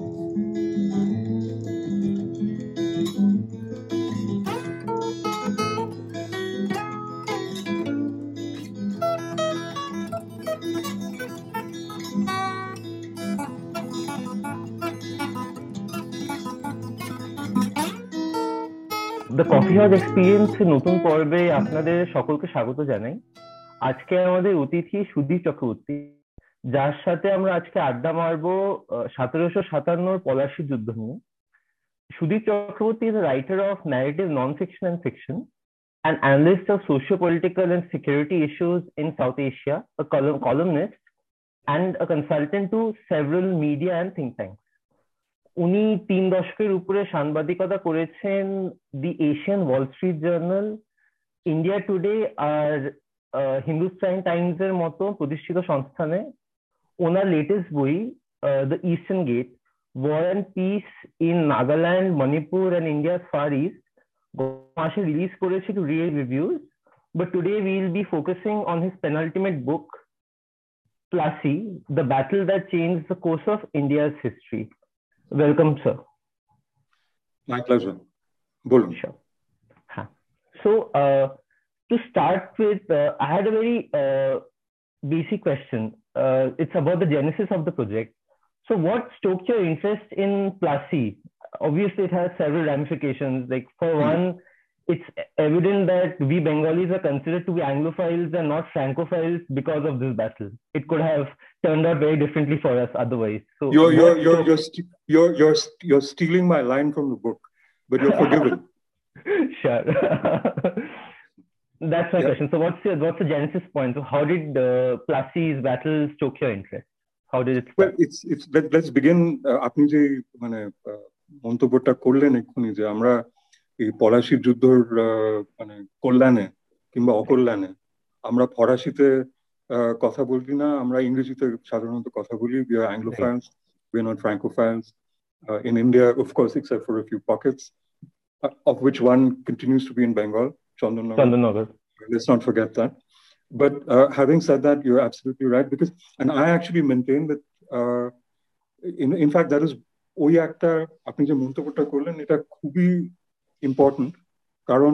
The coffee house experience নতুন পর্বে আপনাদের সকলকে স্বাগত জানাই। আজকে আমাদের অতিথি সুদীপ চক্রবর্তী। যার সাথে আমরা আজকে আড্ডা মারবো সতেরোশো সাতান্নর পলাশি যুদ্ধ নিয়ে Sudip Chakraborty is writer of narrative non fiction and fiction analyst of socio-political and security issues in South Asia, a columnist, and a consultant to several media and think tanks. উনি তিন দশকের উপরে সাংবাদিকতা করেছেন the Asian Wall Street Journal India Today R Hindustan Times এর মতো প্রতিষ্ঠিত সংস্থানে ওনার latest বই the eastern gate war and piece in Nagaland Manipur and India's fur east মাসে রিলিজ করেছে two real reviews but today will be focusing on his penultimate book Plassey the battle that change the course of India's history Welcome, sir. My pleasure. Bolun. Sure. Huh. So, uh, to start with, uh, I had a very uh, basic question. Uh, it's about the genesis of the project. So, what stoked your interest in Plassey? Obviously, it has several ramifications. Like, for mm-hmm. one, it's evident that we Bengalis are considered to be Anglophiles and not Francophiles because of this battle. It could have turned out very differently for us otherwise. So you're you're you're you're, st- you're, you're, you're stealing my line from the book, but you're forgiven. sure. That's my yeah. question. So what's your what's the genesis point? So how did uh, Plasi's battle stoke your interest? How did it? Start? Well, it's it's let, let's begin. আপনি যে মানে মন্তব্যটা করলেন এক্ষুনি যে আমরা এই পলাশির যুদ্ধর মানে কল্যাণে কিংবা অকল্যাণে আমরা ফরাসিতে কথা বলি না আমরা ইংরেজিতে সাধারণত কথা বলি we are অ্যাংলোফাইলস we are not ফ্রাঙ্কোফাইলস in India, of course, except for a few pockets, uh, of which one continues to be in Bengal, Chandanagar. Chandanagar. Let's not forget that. But uh, having said that, you're absolutely right because, and I actually maintain that, uh, in in fact, that is ওই একটা আপনি যে মন্তব্যটা করলেন এটা খুবই important কারণ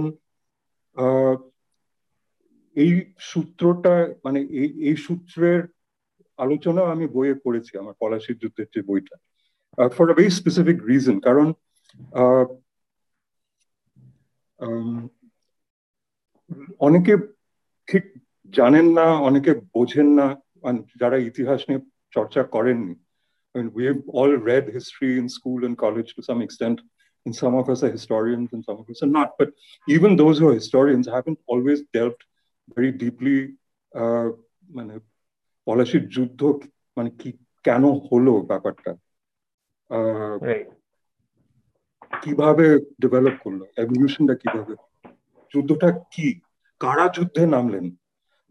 এই সূত্রটা মানে এই এই সূত্রের আলোচনা আমি বইয়ে পড়েছি আমার পলাশির যুদ্ধের যে বইটা for a very specific reason কারণ অনেকে ঠিক জানেন না অনেকে বোঝেন না যারা ইতিহাস নিয়ে চর্চা করেননি I mean, we've all read history in school and college to some extent, and some of us are historians and some of us are not. But even those who are historians haven't always delved very deeply মানে পলাশির যুদ্ধ মানে কি কেন হলো ব্যাপারটা কিভাবে develop করলো এভলিউশনটা কিভাবে যুদ্ধটা কি কারা যুদ্ধে নামলেন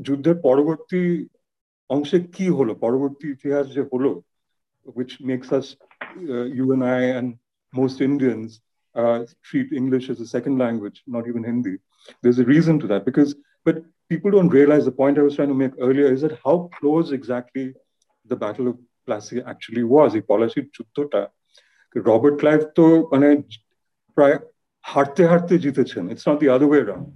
যুদ্ধের পরবর্তী অংশে কি হলো পরবর্তী ইতিহাস যে হলো which makes us uh, you and I and most Indians uh, treat English as a second language, not even Hindi. There's a reason to that because, but people don't realize the point I was trying to make earlier is that how close exactly the Battle of Plassey actually was. এই পলাশির যুদ্ধটা Robert Clive তো মানে প্রায় হারতে হারতে জিতেছেন। It's not the other way round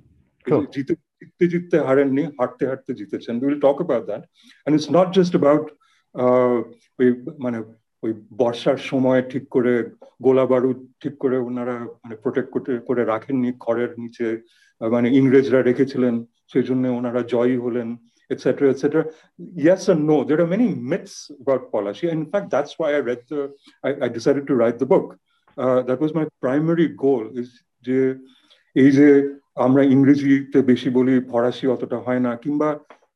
জিতে জিততে জিততে হারেননি হারতে হারতে জিতেছেন। Will talk about that and it's not just about ওই মানে ওই বর্ষার সময় ঠিক করে গোলা বারুদ ঠিক করে ওনারা মানে প্রোটেক্ট করতে করে রাখেননি খড়ের নিচে মানে ইংরেজরা রেখেছিলেন সেই জন্য ওনারা জয়ী হলেন etc etc yes and no there are many myths about Polashi in fact that's why i read the i, I decided to write the book that was my primary goal is যে এই যে আমরা ইংরেজিতে বেশি বলি ফরাসি অতটা হয় না কিংবা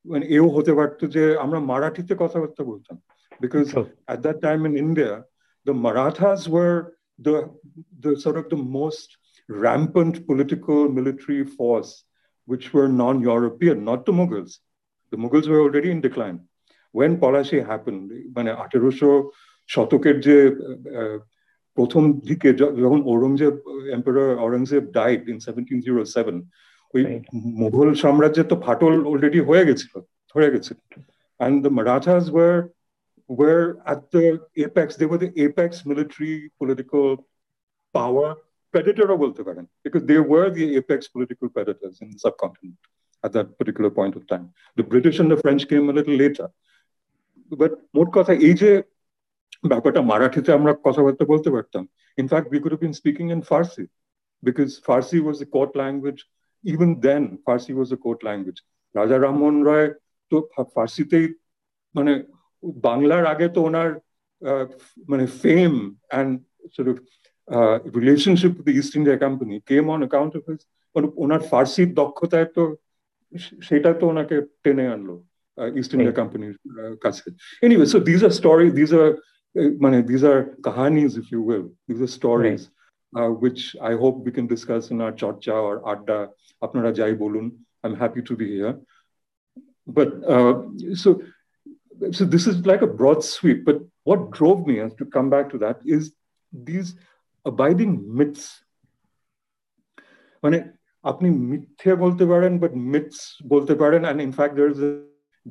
মানে এও হতে পারতো যে আমরা মারাঠিতে কথাবার্তা বলতাম because at that time in India, the Marathas were the, the sort of the most rampant political military force, which were non-European, not the Mughals. The Mughals were already in decline. When Palashi happened, মানে আঠেরোশো শতকের যে প্রথম দিকে যখন Aurangzeb emperor Aurangzeb died in seventeen zero seven ওই মুঘল সাম্রাজ্যের তো ফাটল অলরেডি হয়ে গেছিল হয়ে গেছিল and the Marathas were were at the apex. They were the apex military political power predator bolte paren because they were the apex political predators in the subcontinent at that particular point of time. The British and the French came a little later. But মোট কথা এই যে ব্যাপারটা মারাঠিতে আমরা কথাবার্তা বলতে পারতাম in fact we could have been speaking in farsi because farsi was the court language even then farsi was a court language রাজা রামমোহন রায় তো ফার্সিতেই মানে বাংলার আগে তো ওনার মানে fame and sort of uh, relationship with the East India Company came on account of his ওনার ফার্সির দক্ষতায় তো সেটা তো ওনাকে টেনে আনলো ইস্ট ইন্ডিয়া কোম্পানির কাছে anyway so these are story these are মানে these are কাহানিজ if you will these are stories which I hope we can discuss in our chorcha or adda আপনারা যাই বলুন I'm happy to be here but uh, so so this is like a broad sweep but what drove me as to come back to that is these abiding myths মানে আপনি মিথ্যে বলতে পারেন but myths বলতে পারেন and in fact there is a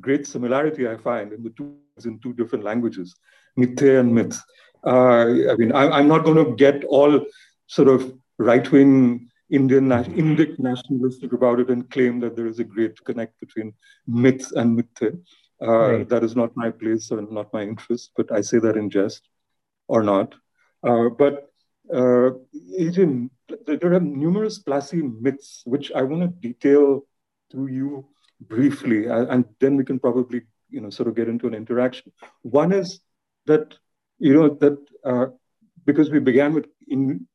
great similarity I find in the two in two different languages, mithe and myth. Uh, I mean, I, am not going to get all sort of right-wing Indian Indic nationalistic about it and claim that there is a great connect between myth and mithe. Uh, right. That is not my place and not my interest, but I say that in jest or not. Uh, but uh, there are numerous Plassey myths which I want to detail to you briefly, and then we can probably, you know, sort of get into an interaction. One is that, you know, that uh, because we began with in,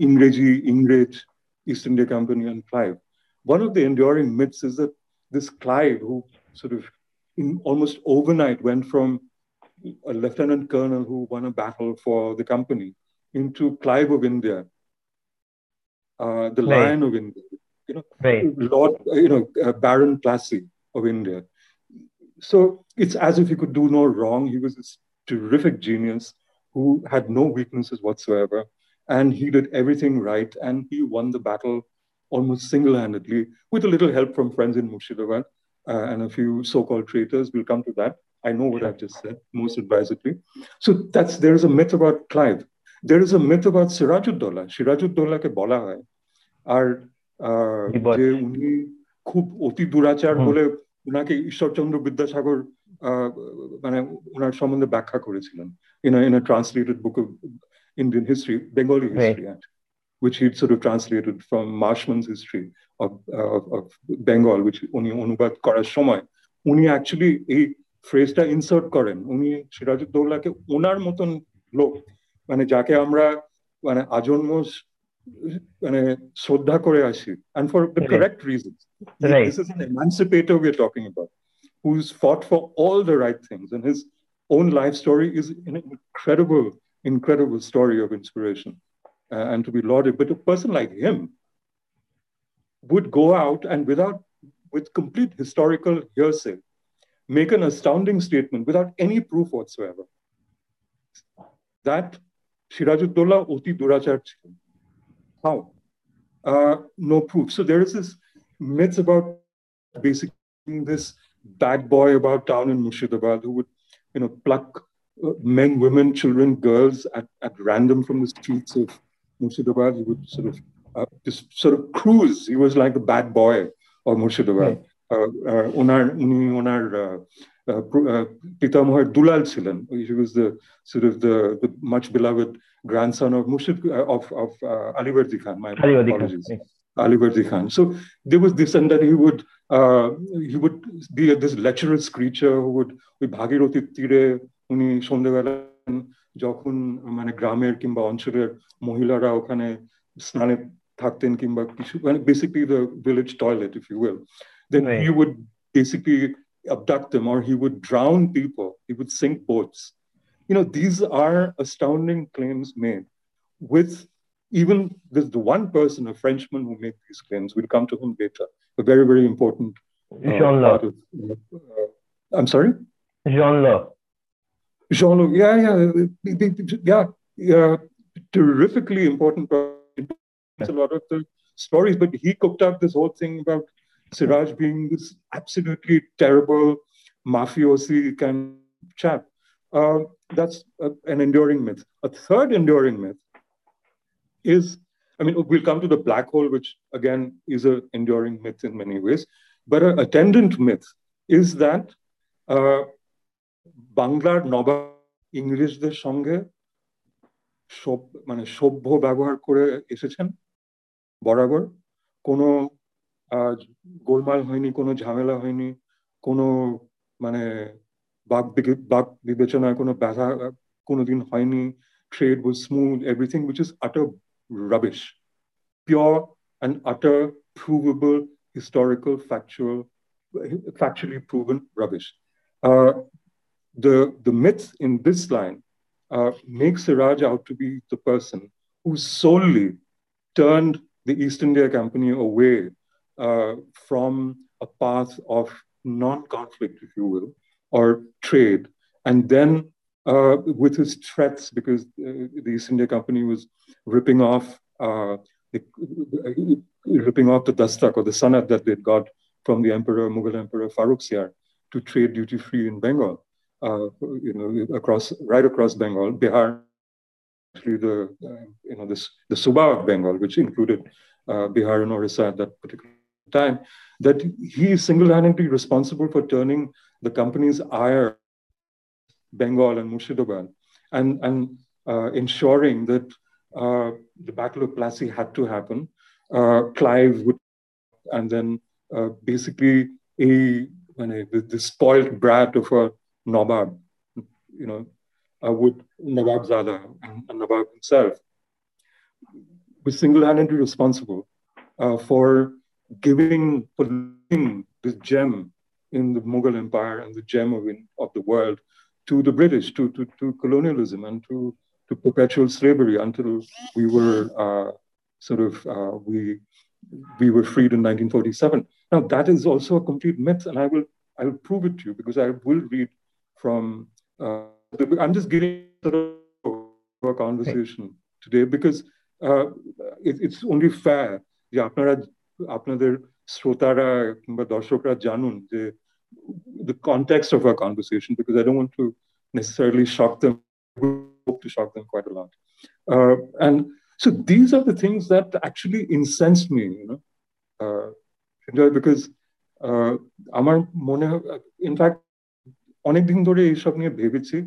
Ingreji, Ingrej, East India Company, and Clive. One of the enduring myths is that this Clive, who sort of in almost overnight went from a lieutenant colonel who won a battle for the company into Clive of India, uh, the right. Lion of India, you know, right. Lord, you know, uh, Baron Plassey of India. So it's as if he could do no wrong. He was this terrific genius who had no weaknesses whatsoever, and he did everything right, and he won the battle almost single-handedly with a little help from friends in Murshidabad uh, and a few so-called traitors. We'll come to that. I know what I've just said most advisedly. So that's there is a myth about Clive. There is a myth about Sirajuddola. Sirajuddola ke bola hai. Our যে উনি খুব অতি দুরাচার বলে ওনাকে ঈশ্বরচন্দ্র বিদ্যাসাগর মানে ওনার সম্বন্ধে ব্যাখ্যা করেছিলেন in a translated book of Indian history, Bengali history, right. which he'd sort of translated from Marshman's history of, uh, of Bengal, which উনি অনুবাদ করার সময় উনি অ্যাকচুয়ালি এই ফ্রেজটা ইনসার্ট করেন উনি সিরাজউদ্দৌলাকে ওনার মতন লোক মানে যাকে আমরা মানে আজন্ম মানে শ্রদ্ধা করে আসি and for the correct reasons right. this is an emancipator we're talking about who's fought for all the right things and his own life story is an incredible incredible story of inspiration uh, and to be lauded but a person like him would go out and without with complete historical hearsay make an astounding statement without any proof whatsoever that Shirajuddollah Oti Durachar How? Uh, no proof. So there is this myths about basically this bad boy about town in Murshidabad who would, you know, pluck uh, men, women, children, girls at, at random from the streets of Murshidabad. He would sort of uh, just sort of cruise. He was like the bad boy of Murshidabad. ওনার উনি ওনার পিতামহের দুলাল ছিলেন he was the sort of the, the much beloved grandson of Murshid of of uh, Ali Verdi Khan my Ali apologies Ali Verdi Khan so there was this and that he would uh, he would be this lecherous creature who would ওই ভাগীরথীর তীরে উনি সন্ধ্যেবেলা যখন মানে গ্রামের কিংবা অঞ্চলের মহিলারা ওখানে স্নানে থাকতেন কিংবা কিছু মানে basically the village toilet if you will then Right. he would basically abduct them or he would drown people. He would sink boats. You know, these are astounding claims made with even there's the one person, a Frenchman who made these claims. We'll come to him later. A very, very important uh, Jean part of. Uh, I'm sorry? Jean Law. Jean Luc, yeah, yeah, yeah, yeah, terrifically important. It's a lot of the stories, but he cooked up this whole thing about Siraj being this absolutely terrible mafiosi kind of chap Uh, that's a, an enduring myth. A third enduring myth is, I mean, we'll come to the black hole, which again is an enduring myth in many ways. But an attendant myth is that uh, বাংলার নবাব ইংরেজদের সঙ্গে মানে সভ্য ব্যবহার করে এসেছেন বরাবর কোনো গোলমাল হয়নি কোনো ঝামেলা হয়নি কোনো মানে বাক বাক বিবেচনায় কোনো ব্যথা কোনোদিন হয়নি trade was smooth, everything, which is utter rubbish, pure and utter provable, historical, factual, factually proven rubbish. Uh, the, the myth in this line uh, makes Siraj out to be the person who solely turned the East India Company away uh, from a path of non-conflict, if you will, or trade. And then uh, with his threats, because uh, the East India Company was ripping off uh, the, ripping off the dastak or the sanad that they'd got from the emperor, Mughal emperor Farrukhsiyar to trade duty free in Bengal, uh, you know, across right across Bengal, Bihar, actually the uh, you know this the Suba of Bengal, which included uh, Bihar and Orissa at that particular time, that he is single-handedly responsible for turning the company's ire, Bengal and Murshidabad, and, and uh, ensuring that uh, the Battle of Plassey had to happen. Uh, Clive would, and then uh, basically a, the, the, spoiled brat of a Nawab, you know, uh, would Nawab Zada and, and Nawab himself was single-handedly responsible uh, for giving, for this gem in the Mughal Empire and the gem of, in, of the world to the British, to, to, to colonialism and to, to perpetual slavery until we were uh, sort of, uh, we, we were freed in 1947. Now that is also a complete myth and I will, I will prove it to you because I will read from, uh, the, I'm just getting sort of a conversation today because uh, it, it's only fair যে আপনারা আপনাদের শ্রোতারা কিংবা দর্শকরা জানুন যে the context of our conversation because I don't want to necessarily shock them. Hope to shock them quite a lot. Uh, and so these are the things that actually incensed me, you know, uh, because uh, আমার মনে in fact অনেকদিন ধরে এইসব নিয়ে ভেবেছি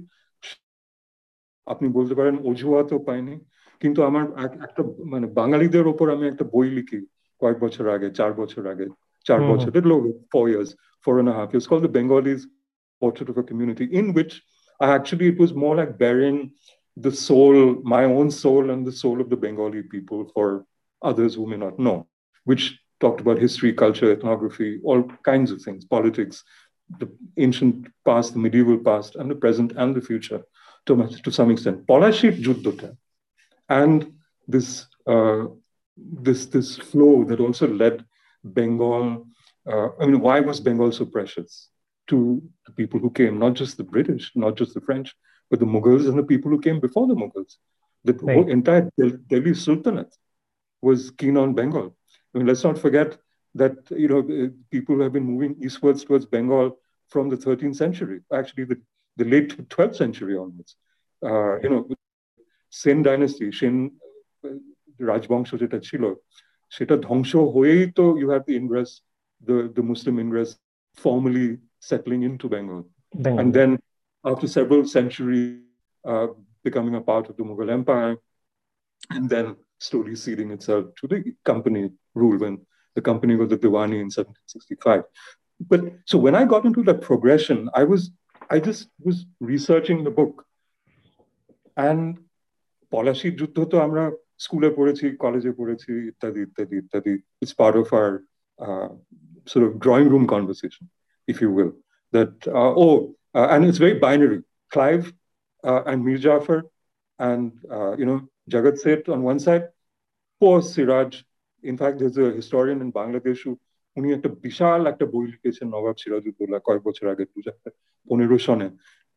আপনি বলতে পারেন অজুহাতও পাইনি কিন্তু আমার একটা মানে বাঙালিদের ওপর আমি একটা বই লিখি কয়েক বছর আগে চার বছর আগে চার বছর four years four and a half years called the Bengalis Portrait of a Community in which I actually it was more like bearing the soul my own soul and the soul of the Bengali people for others who may not know which talked about history culture ethnography all kinds of things politics the ancient past the medieval past and the present and the future to, to some extent Palashit Juddhota and this uh, this this flow that also led Bengal. Uh, I mean, why was Bengal so precious to the people who came? Not just the British, not just the French, but the Mughals and the people who came before the Mughals. The right. whole entire Delhi Sultanate was keen on Bengal. I mean, let's not forget that you know people have been moving eastwards towards Bengal from the 13th century, actually the, the late 12th century onwards. Uh, you know, Sen dynasty, Shen রাজবংশ যেটা ছিল সেটা ধ্বংস হয়েই তো you you have the the the Muslim ingress formally settling into Bengal and then after several becoming a part of the Mughal Empire, and then slowly ceding itself to the company rule when the company was the Diwani in 1765. But so when I got into the progression, I was I just was researching the book, and Polashi, যুদ্ধ তো আমরা স্কুলে পড়েছি কলেজে পড়েছি ইত্যাদি ইত্যাদি ইত্যাদি it's part of R sort of drawing room conversation, if you will. That uh, oh, uh, and it's very binary. Clive uh, and Mir Jafar and uh, you know Jagat Seth on one side, poor Siraj. In fact, there's a historian in Bangladesh who উনি একটা বিশাল একটা বই লিখেছেন নবাব সিরাজউদ্দৌলা কয়েক বছর আগে দু পনেরো সনে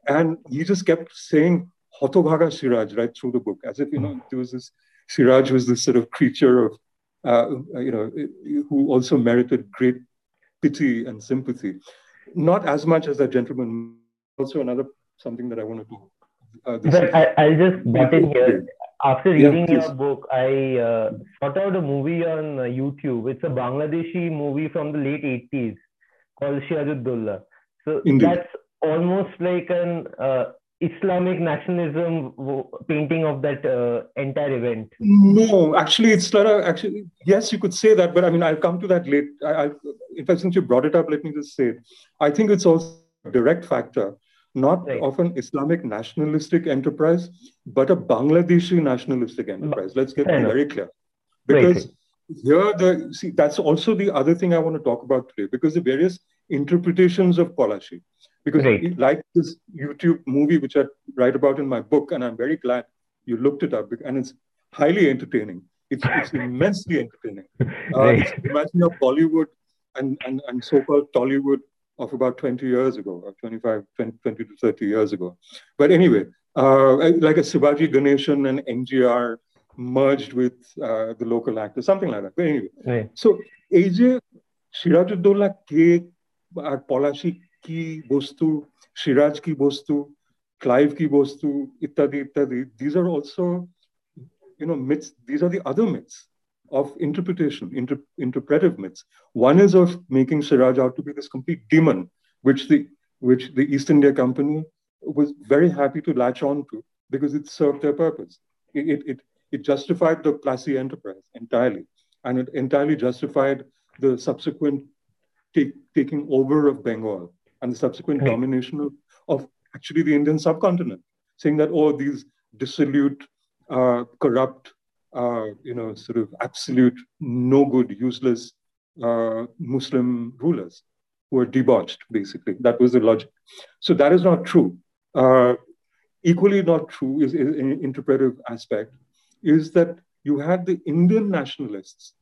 and he just kept saying হতভাগা Siraj right through the book as if you know there was this Siraj was this sort of creature of, uh, you know, who also merited great pity and sympathy. Not as much as that gentleman, also another something that I want to do. Uh, I, will just butt in here. After reading yeah, your book, I uh, sought out a movie on uh, YouTube. It's a Bangladeshi movie from the late 80s called Sirajuddaulah. So Indeed. that's almost like an uh, Islamic nationalism painting of that uh, entire event. No, actually, it's not a, actually, yes, you could say that, but I mean, I'll come to that late. I, I, in fact, since you brought it up, let me just say it. I think it's also a direct factor not right. of an Islamic nationalistic enterprise, but a Bangladeshi nationalistic enterprise. Let's get very clear. Because right. here, the see, that's also the other thing I want to talk about today, because the various interpretations of Polashi because right. Like this YouTube movie, which I write about in my book, and I'm very glad you looked it up, and it's highly entertaining. It's, it's immensely entertaining. Uh, right. Imagine a Bollywood and, and, and so-called Tollywood of about 20 years ago, or 25, 20, 20 to 30 years ago. But anyway, uh, like a Sivaji Ganesan and MGR merged with uh, the local actor, something like that. But anyway, right. so AJ Shirajuddollah K আর পলাশি কি বস্তু সিরাজ কি বস্তু Clive কি বস্তু ইত্যাদি ইত্যাদি these are also you know myths. These are the other myths of interpretation inter, interpretive myths. One is of making siraj out to be this complete demon which the which the east india company was very happy to latch on to because it served their purpose. It it it, justified the Plassey enterprise entirely and it entirely justified the subsequent taking over of bengal and the subsequent right. domination of, of actually the Indian subcontinent, saying that, oh, these dissolute, uh, corrupt, uh, you know, sort of absolute, no good, useless uh, Muslim rulers who were debauched, basically. That was the logic. So that is not true. Uh, equally not true is, is an interpretive aspect is that you had the Indian nationalists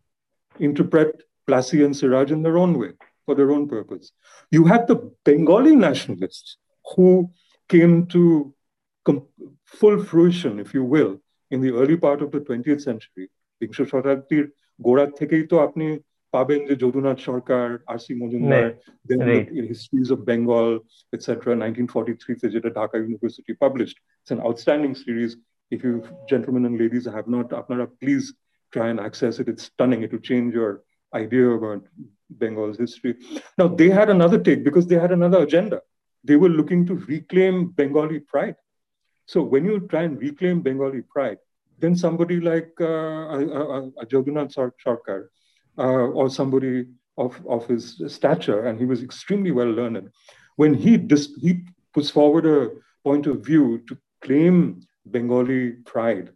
interpret Plassey and Siraj in their own way for their own purpose. You had the Bengali nationalists who came to full fruition, if you will, in the early part of the 20th century বিংশ শতাব্দীর গোড়ার থেকেই তো আপনি পাবেন যে Jadunath Sarkar R C Majumdar histories of Bengal etcetera 1943 তে যেটা Dhaka university published it's an outstanding series if you gentlemen and ladies have not আপনারা please try and access it it's stunning it will change your idea about Bengal's history. Now they had another take because they had another agenda. They were looking to reclaim Bengali pride. So when you try and reclaim Bengali pride, then somebody like uh, uh, uh Jadunath Sarkar uh, or somebody of, of his stature, and he was extremely well learned, when he, dis- he puts forward a point of view to claim Bengali pride,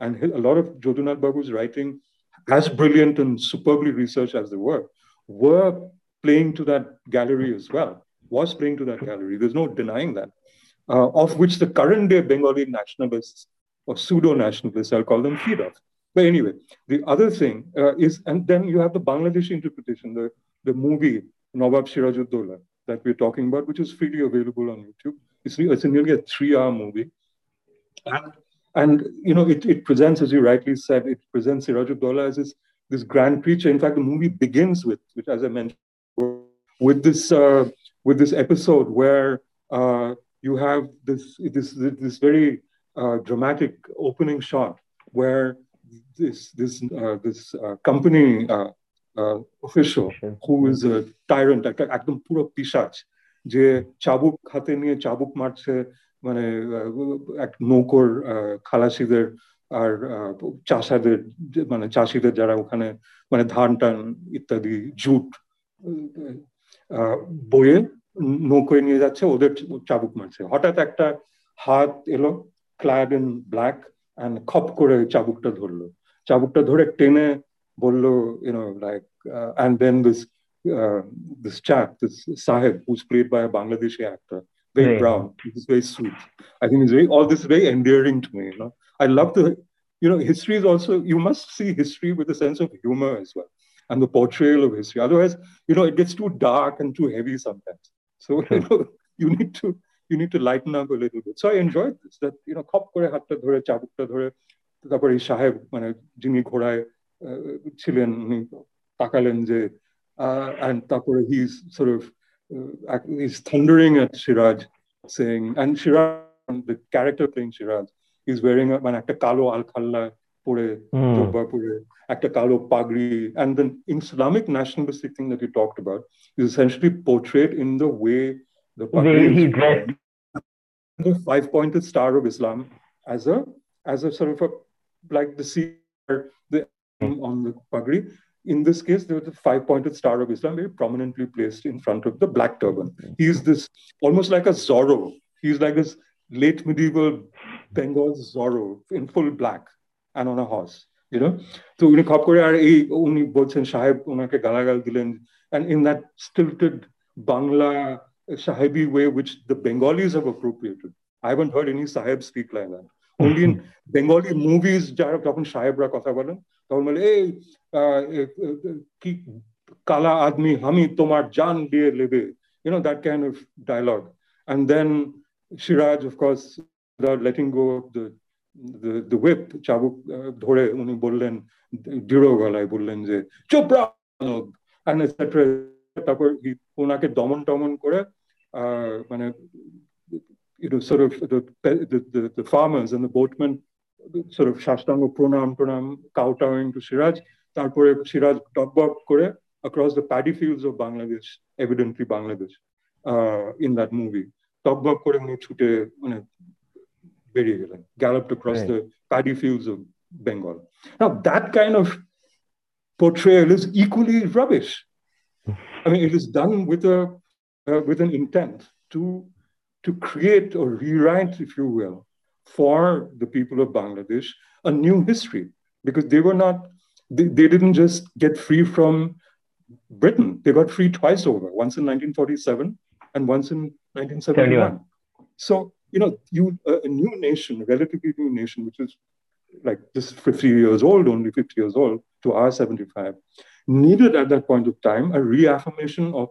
and a lot of Jagannath Babu's writing, as brilliant and superbly researched as they were, were playing to that gallery as well, was playing to that gallery. There's no denying that uh, of which the current day Bengali nationalists or pseudo nationalists, I'll call them, feed off. But anyway, the other thing uh, is, and then you have the Bangladeshi interpretation, the, the movie Nawab Sirajuddaulah that we're talking about, which is freely available on YouTube. It's, it's nearly a three hour movie. And, and you know, it, it presents, as you rightly said, it presents Sirajuddaulah as this, this grand preacher. In fact, the movie begins with, which, as I mentioned, with this, uh, with this episode where uh, you have this this this very uh, dramatic opening shot where this this uh, this uh, company uh, uh, official who is a tyrant একদম পুরো পিশাচ যে চাবুক হাতে নিয়ে চাবুক মারছে মানে এক নৌকর খালাসিদের আর চাষাদের মানে চাষিদের যারা ওখানে মানে ধান টান ইত্যাদি জুট বয়ে নৌকোয় নিয়ে যাচ্ছে ওদের চাবুক মারছে। হঠাৎ একটা হাত এলো ক্লাড ইন ব্ল্যাক অ্যান্ড খপ করে চাবুকটা ধরলো। চাবুকটা ধরে টেনে বলল you know like and then this this chap this sahib whose played by বাংলাদেশের actor very brown is very sweet I think is very all this very endearing to me you know I love the, you know, history is also you must see history with a sense of humor as well, and the portrayal of history. Otherwise, you know, it gets too dark and too heavy sometimes. So you know, you need to you need to lighten up a little bit. So I enjoyed this. That you know, খপ করে হাতটা ধরে চাবুকটা ধরে তারপরে এই সাহেব মানে যিনি ঘোড়ায় ছিলেন উনি তাকালেন যে and তারপরে he's sort of uh, he's thundering at Siraj saying, and Shiraz, the character playing Shiraz, he's wearing a, an actor Kalo alkhalla, pure mm. pure actor Kalo Pagri. And the Islamic nationalistic thing that you talked about is essentially portrayed in the way the Pagri he dressed. The five pointed star of Islam as a as a sort of a like the sea the hmm. on the Pagri in this case, there was a five pointed star of Islam very prominently placed in front of the black turban. Hmm. He's this almost like a Zorro. He's like this late medieval Bengal's Zorro in full black and on a horse. You know, so উনি খপ করে আর এই উনি বলছেন সাহেব ওনাকে গালাগাল দিলেন and in that stilted Bangla eh, sahibi way which the Bengalis have appropriated. I haven't heard any sahib speak like that. Hmm. Only in Bengali movies যারা তখন সাহেবরা কথা বলেন তখন বলে এই কি কালা আদমি আমি তোমার জান দিয়ে you know that kind of dialogue and then Shiraj of course without letting go of the the, the whip চাবুক ধরে উনি বললেন দৃঢ় গলায় বললেন যে চুপ তারপর ওনাকে দমন টমন করে মানে you know sort of the the, the, the farmers and the boatmen sort of Shashtanga Pranam Pranam kowtowing to Shiraj. তারপরে সিরাজ টকবক করে across the paddy fields of Bangladesh, evidently Bangladesh, uh, in that movie. টকবক করে উনি ছুটে মানে Very airline, galloped across right. the paddy fields of Bengal. Now, that kind of portrayal is equally rubbish. I mean, it is done with, a, uh, with an intent to, to create or rewrite, if you will, for the people of Bangladesh a new history because they were not, they, they didn't just get free from Britain. They got free twice over, once in 1947 and once in 1971. 71. So you know, you uh, a new nation, a relatively new nation, which is like just 50 years old, only 50 years old to our 75, needed at that point of time a reaffirmation of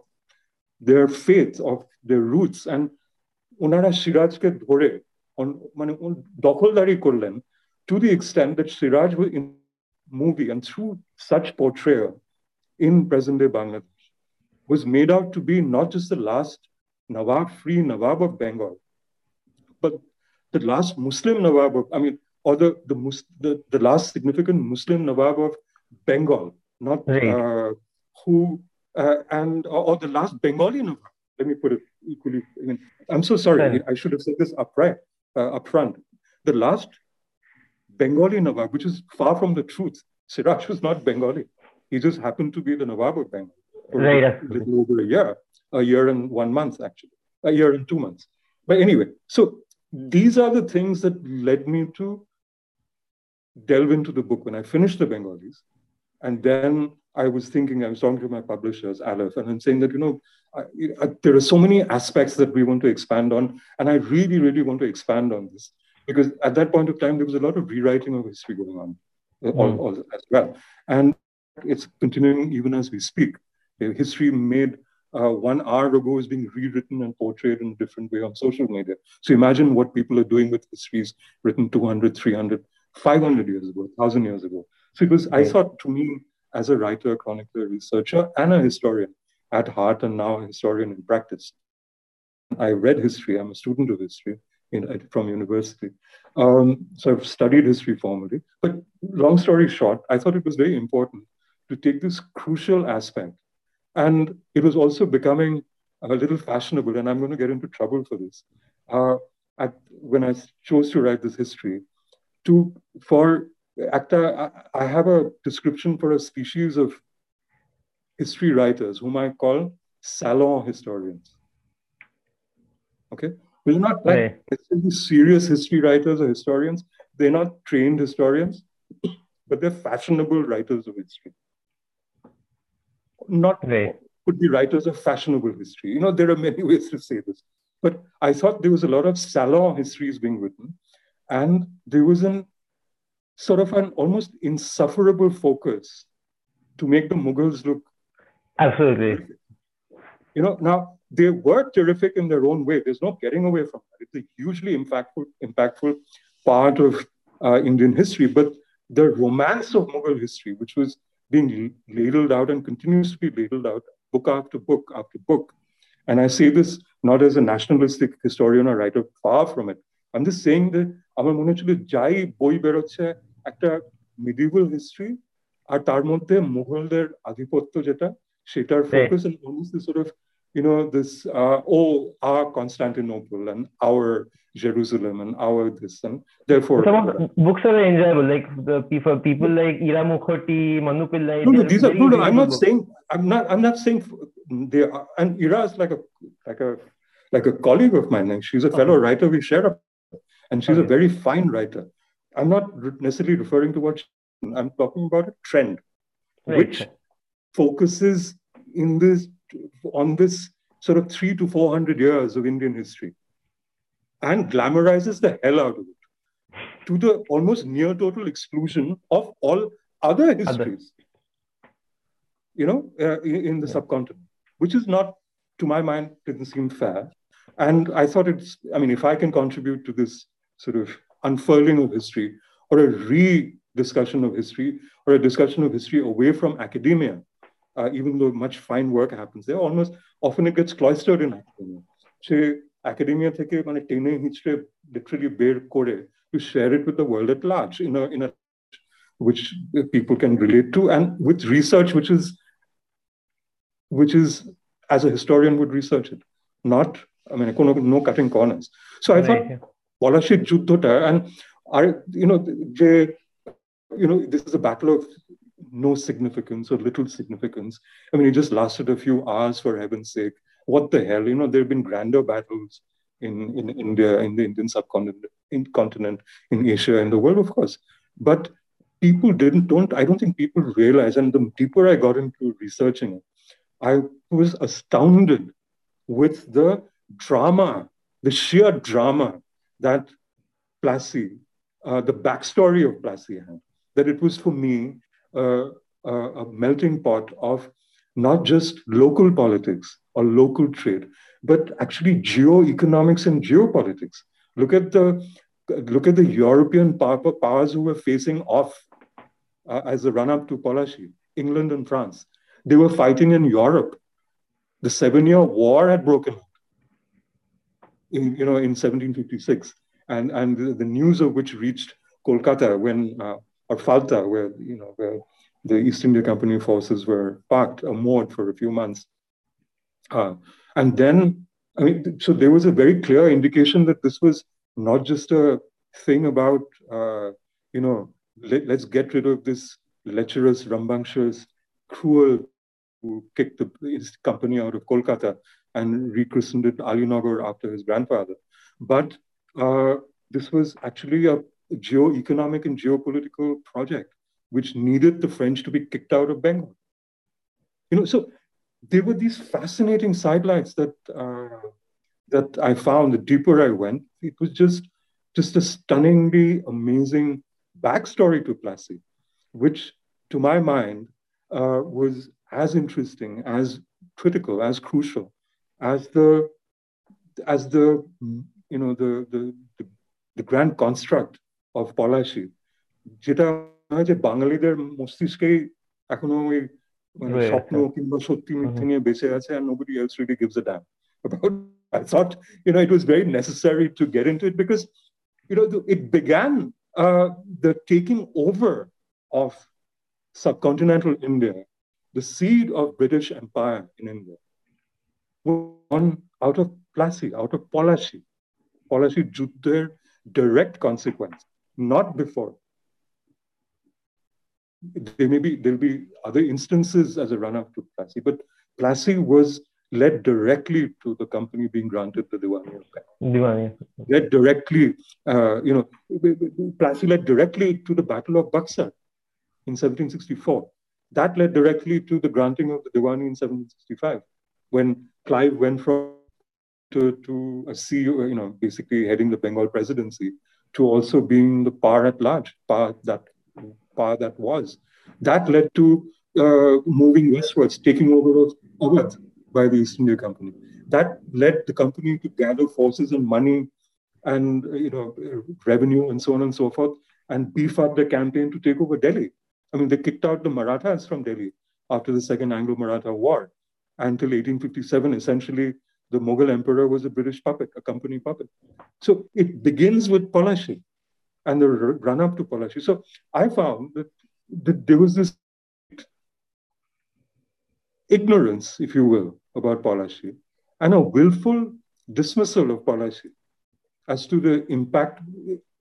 their faith, of their roots. And ওনারা সিরাজকে ধরে মানে দখলদারি করলেন to the extent that Siraj was in movie and through such portrayal in present day Bangladesh was made out to be not just the last Nawab, free Nawab of Bengal, but the last Muslim Nawab of, I mean, or the, the, the, the last significant Muslim Nawab of Bengal, not right. uh, who, uh, and, or, or, the last Bengali Nawab. Let me put it equally. I mean, I'm so sorry. Right. I should have said this upright, uh, up front. The last Bengali Nawab, which is far from the truth. Siraj was not Bengali. He just happened to be the Nawab of Bengal for right. a little over a year, a year and one month, actually, a year and two months. But anyway, so these are the things that led me to delve into the book when I finished the Bengalis. And then I was thinking, I was talking to my publishers, Aleph, and I'm saying that, you know, I, I, there are so many aspects that we want to expand on. And I really, really want to expand on this because at that point of time, there was a lot of rewriting of history going on mm. all, all, as well. And it's continuing even as we speak. History made uh, one hour ago is being rewritten and portrayed in a different way on social media. So imagine what people are doing with histories written 200, 300, 500 years ago, 1,000 years ago. So it was, I thought to me, as a writer, a chronicler, researcher, and a historian at heart, and now a historian in practice. I read history, I'm a student of history in, from university. Um, so I've studied history formally. But long story short, I thought it was very important to take this crucial aspect. And it was also becoming a little fashionable, and I'm going to get into trouble for this. Uh, at, when I chose to write this history, to for ACTA, I have a description for a species of history writers whom I call salon historians. Okay, we're not like right. serious history writers or historians. They're not trained historians, but they're fashionable writers of history. Not right. could be writers of fashionable history. You know, there are many ways to say this. But I thought there was a lot of salon histories being written, and there was an sort of an almost insufferable focus to make the Mughals look absolutely. You know, now they were terrific in their own way. There's no getting away from that. It's a hugely impactful, impactful part of uh, Indian history. But the romance of Mughal history, which was being ladled out and continues to be ladled out book after book after book, And I say this not as a nationalistic historian or writer, far from it. I'm just saying that আমার মনে হচ্ছিল যাই বই বেরোচ্ছে একটা medieval history আর তার মধ্যে মুঘলদের আধিপত্য যেটা সেটার focus and almost this sort of you know this uh, oh our Constantinople and our Jerusalem and our this and therefore some of the books are enjoyable like the people people like Ira Mukhoty Manu Pillai no, no, these are, no, no, I'm not books. saying I'm not I'm not saying they are and Ira is like a like a like a colleague of mine she's a fellow okay. writer we share a and she's okay. a very fine writer. I'm not necessarily referring to what she, I'm talking about a trend, right. which focuses in this on this sort of three to four hundred years of Indian history, and glamorizes the hell out of it to the almost near total exclusion of all other histories. Other. You know, uh, in, in, the yeah. subcontinent, which is not, to my mind, didn't seem fair. And I thought it's, I mean, if I can contribute to this sort of unfurling of history or a re-discussion of history or a discussion of history away from academia, uh, even though much fine work happens there, almost often it gets cloistered in academia. Say academia থেকে মানে টেনে হিচড়ে literally বের করে to share it with the world at large in a in a which people can relate to and with research which is which is as a historian would research it not I mean no cutting corners so I thought পলাশির যুদ্ধটা and R you know যে you know this is a battle of no significance or little significance i mean it just lasted a few hours for heaven's sake what the hell you know there have been grander battles in in india in the indian subcontinent in continent in asia in the world of course. But people didn't don't i don't think people realize and the deeper i got into researching i was astounded with the drama the sheer drama that Plassey, uh, the backstory of Plassey had, that it was for me uh, a melting pot of not just local politics or local trade, but actually geo-economics and geopolitics. Look at the look at the European power, powers who were facing off uh, as a run-up to Polashi, England and France. They were fighting in Europe. The Seven-Year War had broken out in, you know, in 1756, and, and the, the news of which reached Kolkata when, uh, or Falta, where, you know, where the East India Company forces were parked or moored for a few months. Uh, and then, I mean, so there was a very clear indication that this was not just a thing about, uh, you know, let, us get rid of this lecherous, rambunctious, cruel who kicked the company out of Kolkata and rechristened it Alinagar after his grandfather. But uh, this was actually a geo-economic and geopolitical project which needed the French to be kicked out of Bengal. You know, so there were these fascinating sidelights that uh, that I found. The deeper I went, it was just just a stunningly amazing backstory to Plassey, which, to my mind, uh, was as interesting, as critical, as crucial, as the as the you know the the, the, the grand construct of Polashi. Jita যেটা যে বাঙালিদের মস্তিষ্কেই এখনো ওই মানে স্বপ্ন কিংবা সত্যি মিথ্যে নিয়ে বেঁচে আছে and nobody else really gives a damn about I thought you know it was very necessary to get into it because you know it began uh, the taking over of subcontinental India the seed of British Empire in India one out of Plassey, out of Polashi. Polashi যুদ্ধের direct consequence, not before. there may be there'll be other instances as a run-up to Plassey, but Plassey was led directly to the company being granted the Diwani of Diwani. Led directly, uh, you know, Plassey led directly to the Battle of Buxar in 1764. That led directly to the granting of the Diwani in 1765, when Clive went from to, to a CEO, you know, basically heading the Bengal presidency, to also being the power at large, power that power that was. That led to uh, moving westwards, taking over Awadh by the East India Company. That led the company to gather forces and money and you know revenue and so on and so forth, and beef up the campaign to take over Delhi. I mean, they kicked out the Marathas from Delhi after the Second Anglo-Maratha War until 1857, essentially the Mughal emperor was a British puppet, a company puppet. So it begins with Palashi and the run up to Palashi. So I found that, that there was this ignorance, if you will, about Palashi and a willful dismissal of Palashi as to the impact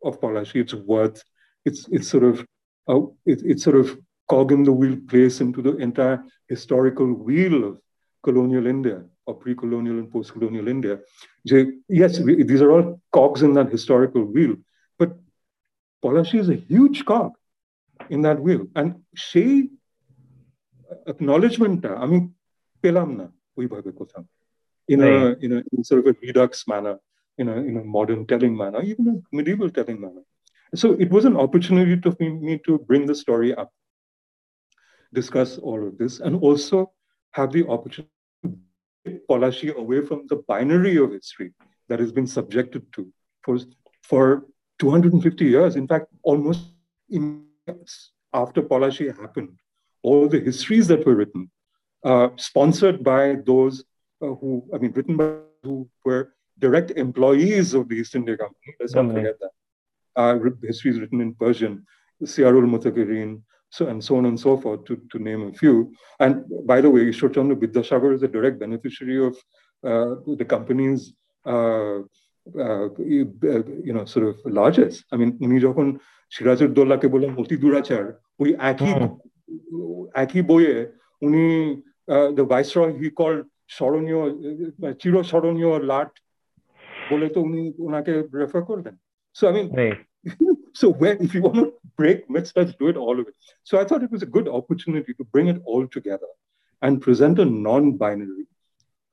of Palashi, its worth, its, its sort of uh, it, it's sort of cog in the wheel place into the entire historical wheel of colonial India or pre-colonial and post-colonial India. Yes, we, these are all cogs in that historical wheel, Polashi is a huge cog in that wheel. And she acknowledgement, I mean, pelamna, in a, in a sort of a redux manner, in a, in a modern telling manner, even a medieval telling manner. So it was an opportunity to me, me to bring the story up, discuss all of this, and also have the opportunity to get Polashi away from the binary of history that has been subjected to for, for 250 years. In fact, almost after Polashi happened, all the histories that were written, uh, sponsored by those uh, who, I mean, written by who were direct employees of the East India Company. Let's not forget that. Uh, histories written in Persian, Siyarul Mutakirin, so and so on and so forth, to, to name a few. And by the way, Ishwarchandra Bidyasagar is a direct beneficiary of uh, the company's, uh, you know, sort of largest. I mean, উনি যখন সিরাজউদ্দৌলাকে বললেন মতি দুরাচার ওই একই একই বইয়ে উনি the viceroy he call স্মরণীয় চিরস্মরণীয় লাট বলে তো উনি ওনাকে রেফার করলেন so I mean so where, if you want to break myths, let's do it all of it. So I thought it was a good opportunity to bring it all together and present a non-binary,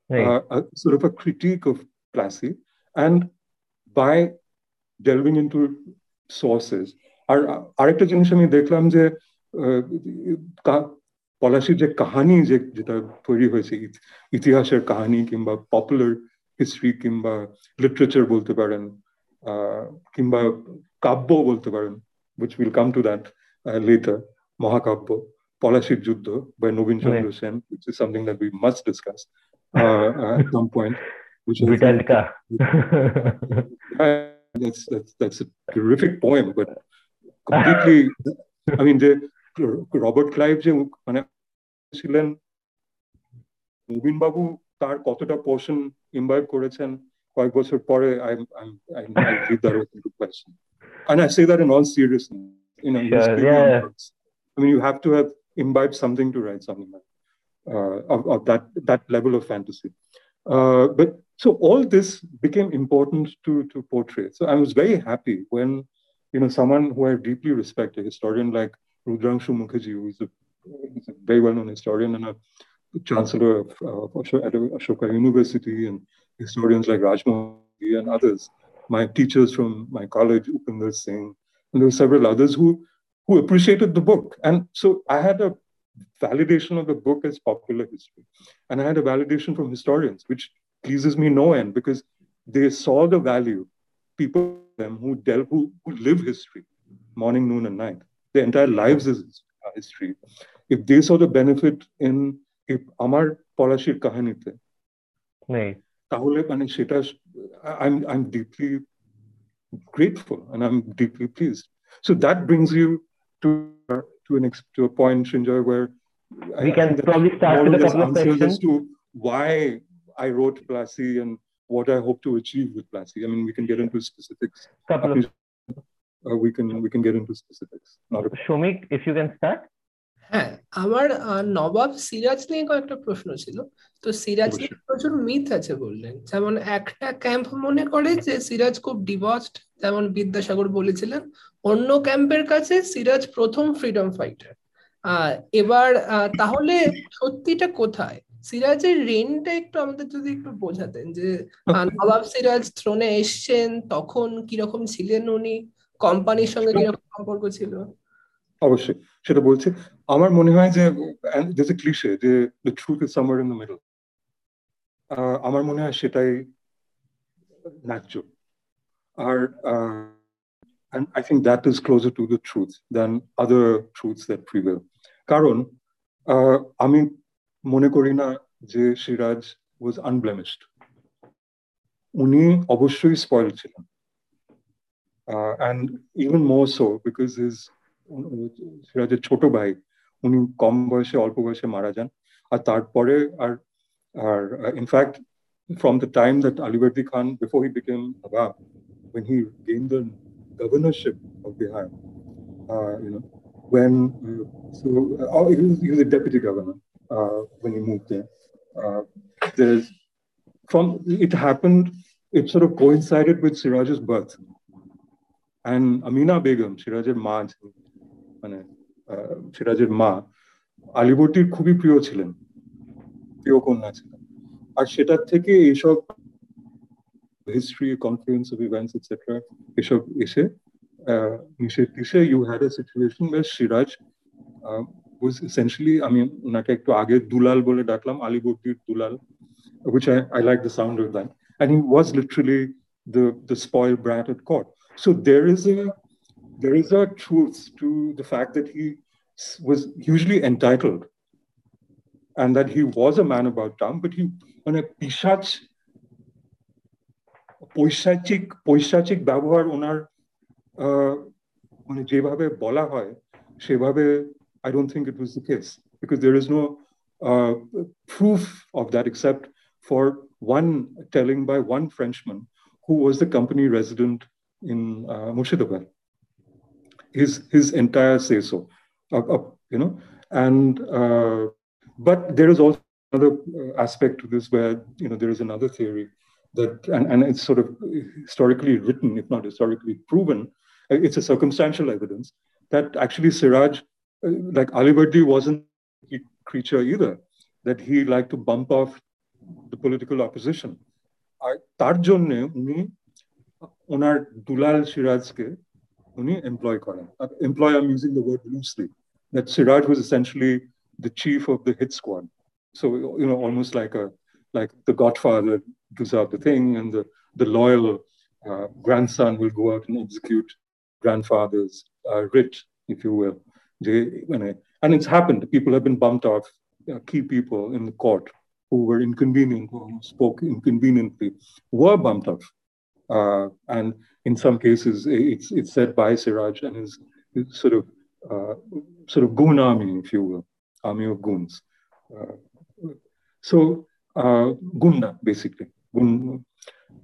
right. uh, a, sort of a critique of Plassey, and by delving into sources. আর আরেকটা জিনিস আমি দেখলাম যে পলাশির যে কাহানি যে যেটা তৈরি হয়েছে ইতিহাসের কাহানি কিংবা পপুলার হিস্ট্রি কিংবা লিটারেচার বলতে পারেন কিংবা কাব্য বলতে পারেন which we'll come to that uh, later মহাকাব্য পলাশির যুদ্ধ Chandra Sen which is something that we must discuss uh, uh, at some point which is Britannica. that's that's that's a terrific poem but completely I mean the Robert Clive যে মানে ছিলেন নবীন বাবু তার কতটা portion ইম্বাইব করেছেন কয়েক বছর পরে I I I live that open to question and I say that in all seriousness. You know, sure, yeah. I mean, you have to have imbibed something to write something like uh, of, of that that level of fantasy. uh, but so all this became important to to portray. So I was very happy when you know someone who I deeply respect, a historian like Rudrangshu Mukherjee, who is a, a very well-known historian and a chancellor of, of Ashoka University, and historians like Rajmohan and others my teachers from my college, Upinder Singh, and there were several others who, who appreciated the book. And so I had a validation of the book as popular history. And I had a validation from historians, which pleases me no end because they saw the value, people them who delve, who, who live history, morning, noon, and night. Their entire lives is history. If they saw the benefit in if আমার পলাশির কাহিনীতে তাহলে মানে সেটা I'm I'm deeply grateful and I'm deeply pleased. So that brings you to to an to a point, Srinjoy, where we I, can I probably start with a couple of questions as to why I wrote Plassey and what I hope to achieve with Plassey. I mean, we can get into specifics. Couple of... Uh, we can we can get into specifics. Not a... Soumik, if you can start. হ্যাঁ আমার নবাব সিরাজ নিয়ে কয়েকটা প্রশ্ন ছিল তো সিরাজ নিয়ে প্রচুর myth আছে বললেন যেমন একটা ক্যাম্প মনে করে যে সিরাজ খুব ডিভোর্সড যেমন বিদ্যাসাগর বলেছিলেন অন্য ক্যাম্পের কাছে সিরাজ প্রথম ফ্রিডম ফাইটার এবার তাহলে সত্যিটা কোথায়? সিরাজের রেনটা একটু আমাদের যদি একটু বোঝাতেন যে নবাব সিরাজ থ্রোনে এসছেন তখন কীরকম ছিলেন উনি? কোম্পানির সঙ্গে কীরকম সম্পর্ক ছিল? অবশ্যই সেটা বলছে। আমার মনে হয় যে দিস এ ক্লিশে যে the truth is somewhere in the middle আমার মনে হয় সেটাই ন্যায্য। Uh, and I think that is closer to the truth than other truths that prevail. Karun, I mean Monekorina J. Shiraj was unblemished. Uni obushri spoiled children. Uh, and even more so because his Shiraj choto bhai, uni kom bhoshe, alpo bhoshe marajan. At that point, are, are, in fact, from the time that Ali Khan, before he became Nawab, when he gained the governorship of Bihar, uh, you know, when uh, so uh, he, was, he, was, a deputy governor uh, when he moved there. Uh, there's from it happened. It sort of coincided with Siraj's birth, and Amina Begum, Siraj's মা মানে সিরাজের মা আলিবর্দির খুবই প্রিয় ছিলেন প্রিয় কন্যা ছিলেন আর সেটার থেকে এইসব history conference of events etcetera এসব এসে নিষেধ দিশে you had a situation war Siraj was essentially আমি ওনাকে একটু আগে দুলাল বলে ডাকলাম আলিবর্দির দুলাল which I, I like the sound of that and he was literally the the spoiled brat at court so there is a there is a truth to the fact that he was hugely entitled and that he was a man about town, but he মানে পিসাচ পৈশাচিক পৈশাচিক ব্যবহার ওনার মানে যেভাবে বলা হয় সেভাবে I don't think it was the case because there is no uh, proof of that except for one telling by one Frenchman who was the company resident in uh, Murshidabad. His his entire say so, uh, uh, you know, and uh, but there is also another aspect to this where you know there is another theory that and, and it's sort of historically written, if not historically proven, it's a circumstantial evidence that actually Siraj, like Alivardi, wasn't a creature either. That he liked to bump off the political opposition. আর তার জন্য উনি ওনার দুলাল সিরাজকে উনি employ করেন employ I using the word loosely that Siraj was essentially the chief of the hit squad. So, you know, almost like a like the godfather does out the thing and the, the loyal uh, grandson will go out and execute grandfather's uh, writ, if you will. They, and it's happened. People have been bumped off, uh, key people in the court who were inconvenient, who spoke inconveniently, were bumped off. Uh, and in some cases, it's, it's said by Siraj and his, his sort of uh, sort of goon army, if you will army of goons. Uh, so uh, Gunda, basically. Gun,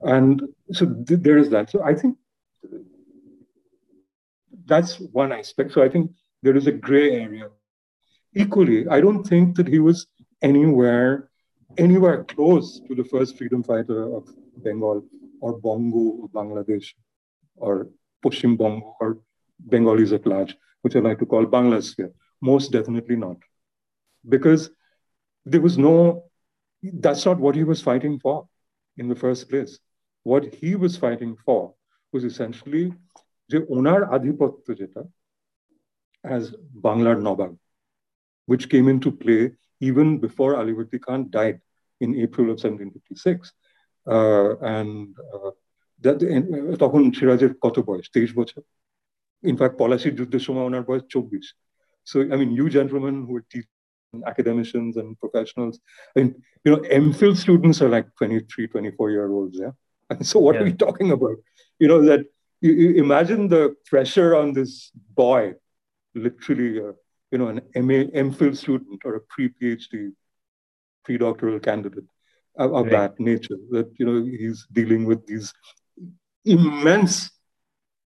and so th- there is that. So I think that's one aspect. So I think there is a gray area. Equally, I don't think that he was anywhere anywhere close to the first freedom fighter of Bengal or Bongo or Bangladesh or Pushim Bongo or Bengalis at large, which I like to call Banglasphere. Most definitely not because there was no, that's not what he was fighting for in the first place. What he was fighting for was essentially যে ওনার আধিপত্য যেটা as Banglar Nobab, which came into play even before Alivardi Khan died in April of 1756. Uh, and uh, that, তখন সিরাজের কত বয়স তেইশ বছর in fact পলাশির যুদ্ধের সময় ওনার বয়স চব্বিশ So, I mean, you gentlemen who are teaching academicians and professionals. I mean, you know, MPhil students are like 23, 24 year olds. Yeah. And so what yeah. are we talking about? You know, that you, you imagine the pressure on this boy, literally, uh, you know, an MA, MPhil student or a pre PhD, pre doctoral candidate of, of right. that nature, that, you know, he's dealing with these immense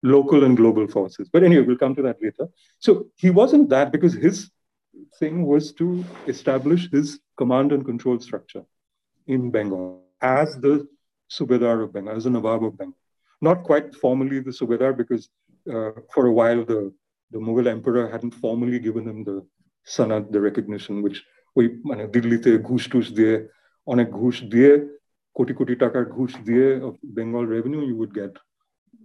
local and global forces. But anyway, we'll come to that later. So he wasn't that because his thing was to establish his command and control structure in Bengal as the Subedar of Bengal, as the Nawab of Bengal. Not quite formally the Subedar, because uh, for a while the, the Mughal emperor hadn't formally given him the sanad, the recognition, which ওই মানে দিল্লিতে ঘুষ টুস দিয়ে অনেক ঘুষ দিয়ে কোটি কোটি টাকার ঘুষ দিয়ে Bengal revenue you would get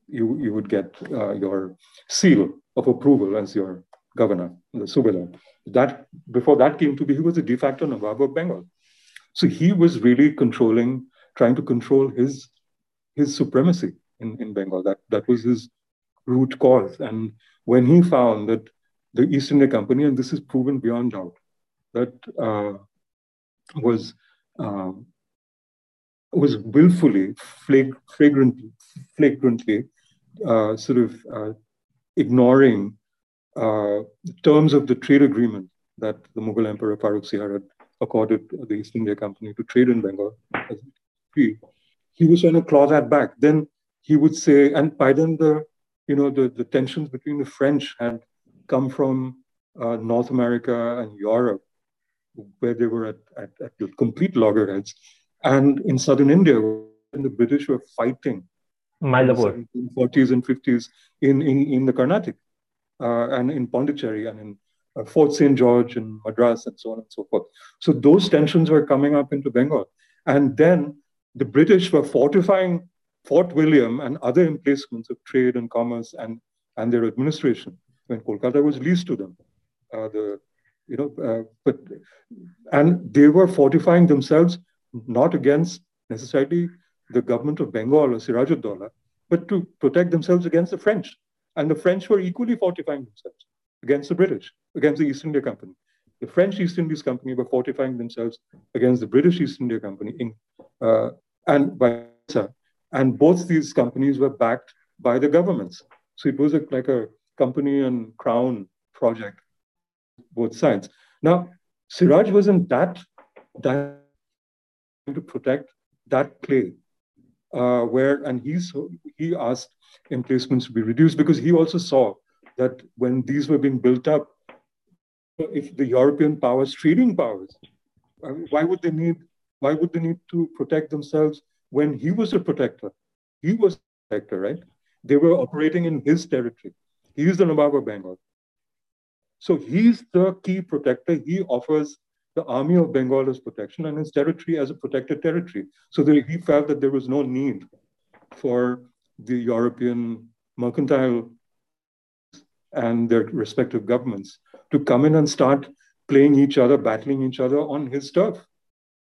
you, you would get uh, your seal of approval as your governor, the Subedar that before that came to be, he was a de facto Nawab of Bengal. So he was really controlling, trying to control his his supremacy in, in Bengal. That that was his root cause. And when he found that the East India Company, and this is proven beyond doubt, that uh, was uh, was willfully, flag- flagrantly, flagrantly uh, sort of uh, ignoring terms of the trade agreement that the Mughal Emperor Farrukh Siyar had accorded the East India Company to trade in Bengal. He was trying to claw that back. Then he would say, and by then the you know the, the tensions between the French had come from uh, North America and Europe, where they were at, at, at complete loggerheads, and in southern India, when the British were fighting Mylapore. in the 40s and 50s in, in, in the Carnatic uh, and in Pondicherry and in uh, Fort St. George and Madras and so on and so forth. So those tensions were coming up into Bengal. And then the British were fortifying Fort William and other emplacements of trade and commerce and, and their administration when Kolkata was leased to them. Uh, the, you know, uh, but and they were fortifying themselves not against necessarily the government of Bengal or Siraj Sirajuddaulah, but to protect themselves against the French. And the French were equally fortifying themselves against the British, against the East India Company. The French East Indies Company were fortifying themselves against the British East India Company, in, uh, and versa. And both these companies were backed by the governments. So it was a, like a company and crown project, both sides. Now, Siraj wasn't that, that to protect that clay, uh, where, and he's, he asked emplacements to be reduced because he also saw that when these were being built up, if the European powers, trading powers, uh, why would they need, why would they need to protect themselves when he was a protector? He was a protector, right? They were operating in his territory. He is the Nawab of Bengal. So he's the key protector. He offers the army of Bengal as protection and his territory as a protected territory. So that he felt that there was no need for the European mercantile and their respective governments to come in and start playing each other, battling each other on his turf.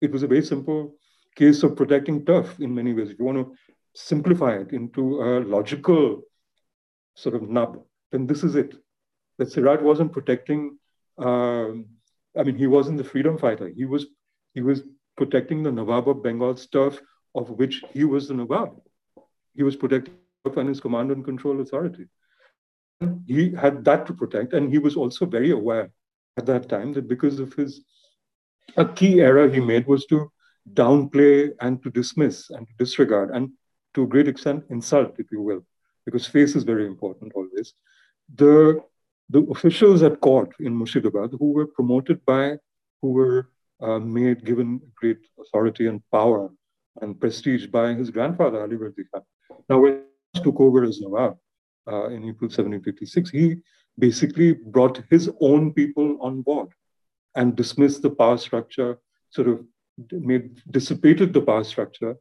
It was a very simple case of protecting turf in many ways. If you want to simplify it into a logical sort of nub, then this is it. That Siraj wasn't protecting, um, I mean, he wasn't the freedom fighter. He was, he was protecting the Nawab of Bengal turf, of which he was the Nawab. He was protecting and his command and control authority. He had that to protect, and he was also very aware at that time that because of his a key error he made was to downplay and to dismiss and to disregard and to a great extent insult, if you will, because face is very important always. The the officials at court in Murshidabad who were promoted by, who were uh, made given great authority and power and prestige by his grandfather Ali Vardi Khan. Now, when he took over as Nawab uh, in April 1756, he basically brought his own people on board and dismissed the power structure, sort of made dissipated the power structure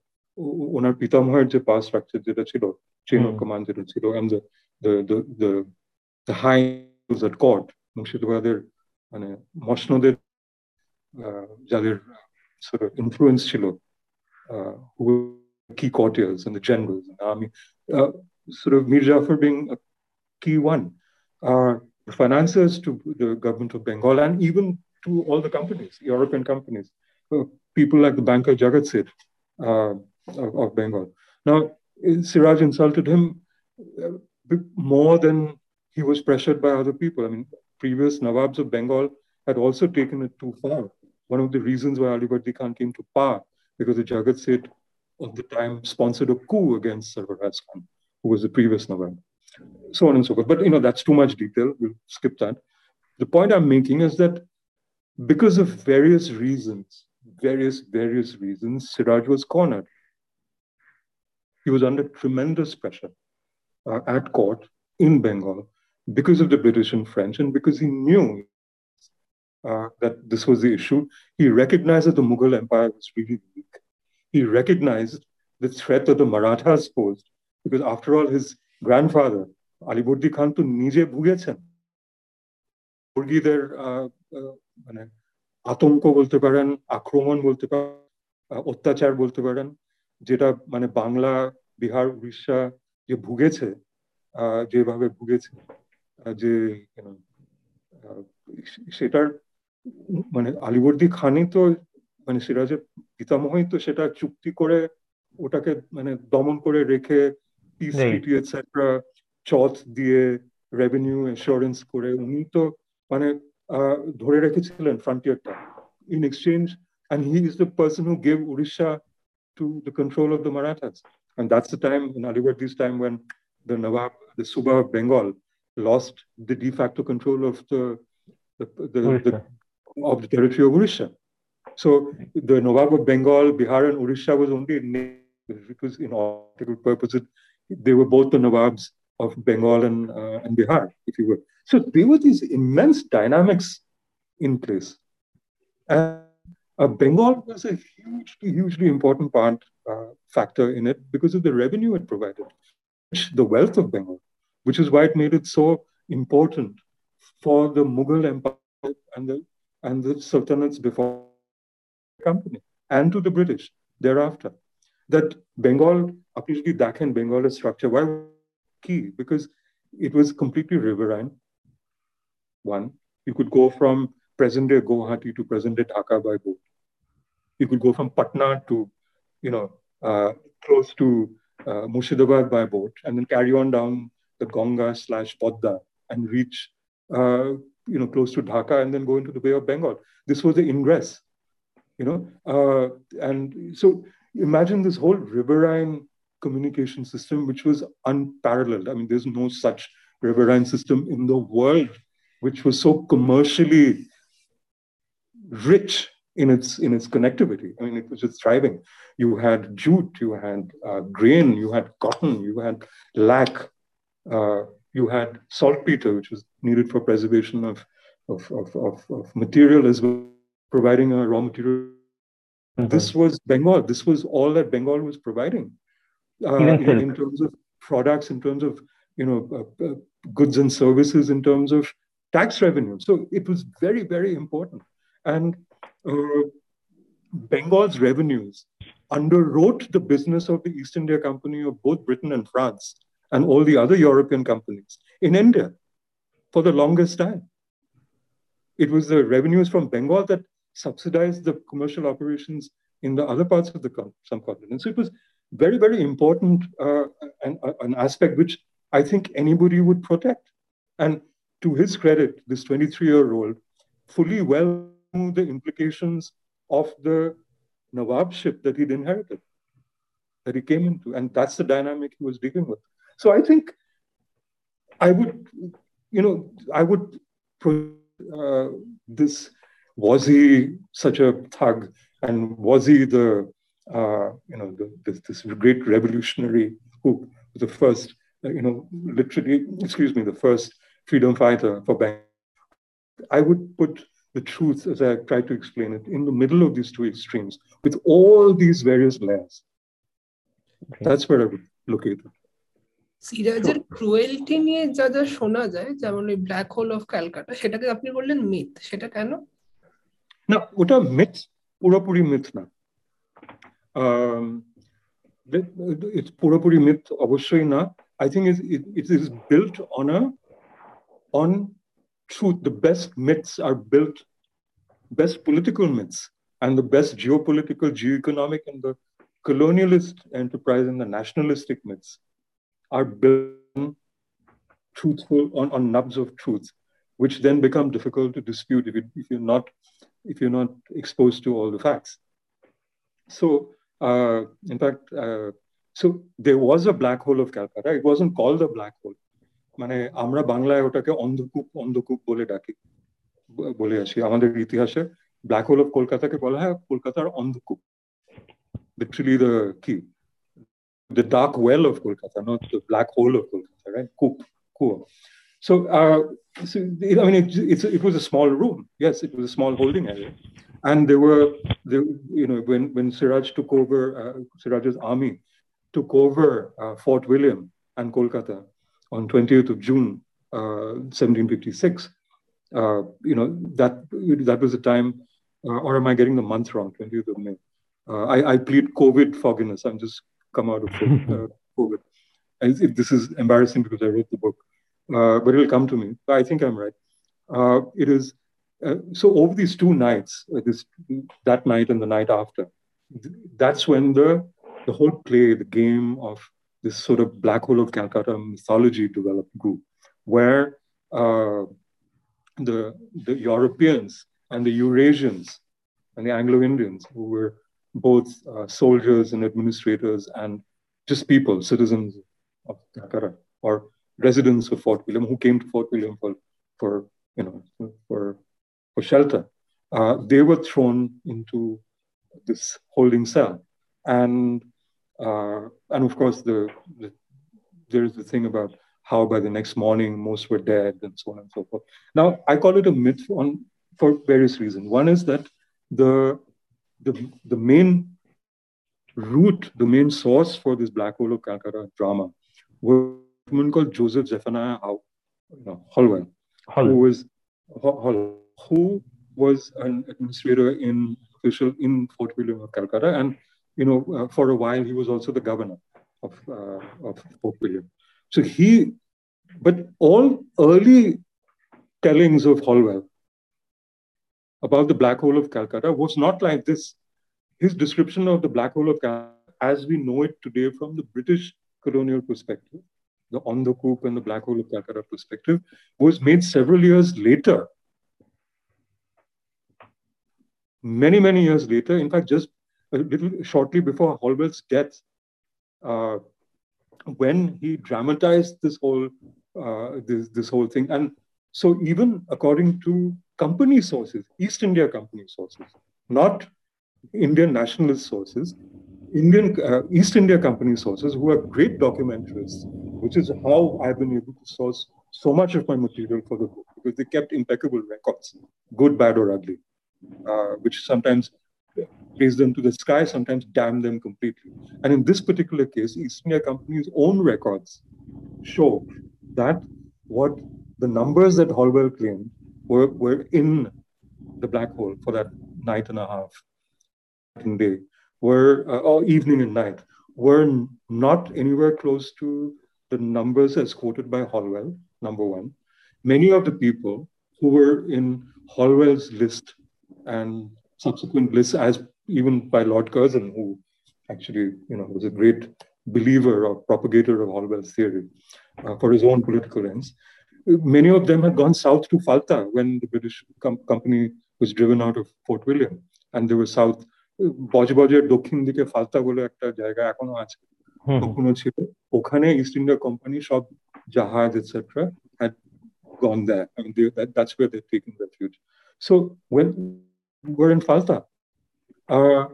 ওনার পিতামহের যে পাওয়ার structure যেটা ছিল chain of command যেটা ছিল and the the the the the high at court মুর্শিদাবাদের মানে মসনদের যাদের sort of influence ছিল who were key courtiers and the generals and the army uh, sort of Mir Jafar being a key one uh, the financiers to the government of Bengal and even to all the companies European companies uh, people like the banker Jagat Seth uh, of, of, Bengal now Siraj insulted him more than he was pressured by other people. I mean, previous Nawabs of Bengal had also taken it too far. One of the reasons why Ali Bardi Khan came to power, because the Jagat Seth of the time sponsored a coup against Sarfaraz Khan, who was the previous Nawab. So on and so forth. But, you know, that's too much detail. We'll skip that. The point I'm making is that because of various reasons, various, various reasons, Siraj was cornered. He was under tremendous pressure uh, at court in Bengal because of the British and French, and because he knew uh, that this was the issue, he recognized that the Mughal Empire was really weak. He recognized the threat that the Marathas posed, because after all, his grandfather, Aliburdi Khan, to নিজে ভুগেছেন মুরগিদের মানে আতঙ্ক বলতে পারেন আক্রমণ বলতে পারেন অত্যাচার বলতে পারেন যেটা মানে বাংলা বিহার উড়িষ্যা যে ভুগেছে যেভাবে ভুগেছে যে সেটার মানে আলিবর্দী খানি তো মানে সিরাজের পিতামহই তো সেটা চুক্তি করে ওটাকে মানে দমন করে রেখে চট দিয়ে রেভিনিউ এসিওরেন্স করে উনি তো মানে ধরে রেখেছিলেন ফ্রন্টিয়ারটা in exchange and he is the person who gave Orissa to the control of the Marathas and that's the time Alivardi's time one the nawab the subah Bengal lost the de facto control of the, the, the, the of the territory of Odisha. So the Nawab of Bengal, Bihar, and Odisha was only because in all purposes they were both the Nawabs of Bengal and, uh, and Bihar, if you will. So there were these immense dynamics in place. And uh, Bengal was a hugely, hugely important part, uh, factor in it because of the revenue it provided, the wealth of Bengal, which is why it made it so important for the Mughal Empire and the, and the sultanates before the company and to the British thereafter. That Bengal, apparently Dakhan Bengal structure, why key? Because it was completely riverine. One, you could go from present day Guwahati to present day Dhaka by boat. You could go from Patna to, you know, uh, close to uh, Murshidabad by boat, and then carry on down the Ganga slash Podda and reach, uh, you know, close to Dhaka, and then go into the Bay of Bengal. This was the ingress, you know, uh, and so imagine this whole riverine communication system, which was unparalleled. I mean, there's no such riverine system in the world which was so commercially rich in its in its connectivity. I mean, it was just thriving. You had jute, you had uh, grain, you had cotton, you had lac, uh, you had saltpeter, which was needed for preservation of of, of, of, of material as well, providing a raw material. Mm-hmm. This was Bengal. This was all that Bengal was providing uh, in, in, terms of products, in terms of you know uh, uh, goods and services, in terms of tax revenue. So it was very, very important. And uh, Bengal's revenues underwrote the business of the East India Company of both Britain and France and all the other European companies in India for the longest time. It was the revenues from Bengal that subsidized the commercial operations in the other parts of the subcontinent. So it was very, very important uh, an, an aspect which I think anybody would protect. And to his credit, this 23 year old fully well knew the implications of the Nawabship that he'd inherited, that he came into. And that's the dynamic he was dealing with. So I think I would, you know, I would, uh, this, was he such a thug? And was he the, uh, you know, the, this, this great revolutionary who was the first, you know, literally, excuse me, the first freedom fighter for Bangladesh. I would put the truth, as I try to explain it, in the middle of these two extremes with all these various layers. Okay. That's where I would locate it. সিরাজের cruelty নিয়ে যা যা শোনা যায় যেমন ওই black hole of Calcutta সেটাকে আপনি বললেন মিথ সেটা কেন? না ওটা মিথ পুরোপুরি মিথ না। ইটস পুরোপুরি মিথ অবশ্যই না। I think is it is built on on truth the best myths are built best political myths and the best geo political geo economic and the colonialist enterprise and the nationalistic myths are built on truthful on, on nubs of truth, which then become difficult to dispute if, you, if you're not if you're not exposed to all the facts. So, uh, in fact, uh, so there was a black hole of Calcutta. It wasn't called a black hole. মানে আমরা বাংলায় ওটাকে অন্ধকূপ অন্ধকূপ বলে ডাকি বলে আসি আমাদের ইতিহাসে ব্ল্যাক হোল অফ কলকাতাকে বলা হয় কলকাতার অন্ধকূপ লিটারালি দ্য কি the dark well of Kolkata, not the black hole of Kolkata, right? Coop, cool. So, uh, so it, I mean, it, it's, it was a small room. Yes, it was a small holding area, and there were, there, you know, when when Siraj took over, uh, Siraj's army took over uh, Fort William and Kolkata, on 20th of June, uh, 1756. Uh, you know, that, that was the time, uh, or am I getting the month wrong, 20th of May? Uh, I, I plead COVID fogginess. I'm just come out of uh, COVID. And this is embarrassing because I wrote the book, but it'll come to me. I think I'm right. it is, so over these two nights, this, that night and the night after, that's when the the whole play, the game of this sort of black hole of Calcutta mythology developed grew, where uh, the the Europeans and the Eurasians and the Anglo-Indians, who were both uh, soldiers and administrators and just people, citizens of Dakar or residents of Fort William, who came to Fort William for, for you know, for for shelter, uh, they were thrown into this holding cell, and uh, and of course the, the there's the thing about how by the next morning most were dead and so on and so forth. Now I call it a myth on for various reasons. One is that the the the main root, the main source for this black hole of Calcutta drama was a woman called Joseph Zephaniah How, you know, Holwell, who was who was an administrator in official in Fort William of Calcutta, and you know, uh, for a while he was also the governor of uh, of Fort William. So he, but all early tellings of Holwell about the black hole of Calcutta was not like this. His description of the black hole of Calcutta, as we know it today from the British colonial perspective, the on the coup and the black hole of Calcutta perspective, was made several years later. Many, many years later, in fact, just a little shortly before Holwell's death, uh, when he dramatized this whole uh, this this whole thing, and so even according to company sources, East India Company sources, not Indian nationalist sources, Indian uh, East India Company sources who are great documentarists, which is how I've been able to source so much of my material for the book because they kept impeccable records, good, bad, or ugly, uh, which sometimes raise them to the sky, sometimes damn them completely. And in this particular case, East India Company's own records show that what the numbers that Holwell claimed were, were in the black hole for that night and a half and day were uh, or evening and night were not anywhere close to the numbers as quoted by Holwell, number one. Many of the people who were in Holwell's list and subsequent lists, as even by Lord Curzon, who actually you know was a great believer or propagator of Holwell's theory uh, for his own political ends, many of them had gone south to Falta when the British com- company was driven out of Fort William, and they were south. বজবজের দক্ষিণ দিকে ফালতা বলে একটা জায়গা এখনো আছে তখনো ছিল ওখানে ইস্ট ইন্ডিয়া কোম্পানি সব জাহাজ etcetera had gone there. I mean, they, that, that's where they're taking refuge. So when we're in Falta, uh,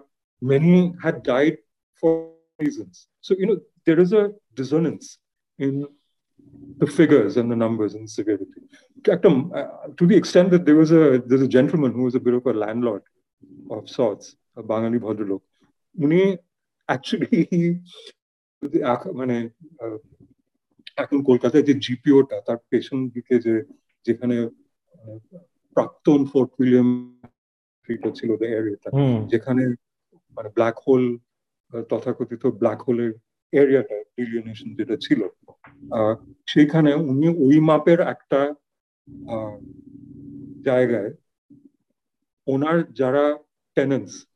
many had died for reasons. So, you know, there is a dissonance in The figures and the numbers and the severity. Uh, to the extent that there was a there's a gentleman who was a bit of a landlord of sorts, a Bangali Bhadralok. উনি actually মানে এখন কলকাতায় যে জিপিওটা তার পেছন দিকে যে যেখানে প্রাক্তন ফোর্ট উইলিয়াম ছিল যেখানে মানে ব্ল্যাক হোল তথাকথিত ব্ল্যাক হোলের এরিয়াটা ডিলিনেশন যেটা ছিল সেখানে উনি ওই মাপের একটা জায়গায় ওনার যারা টেনেন্স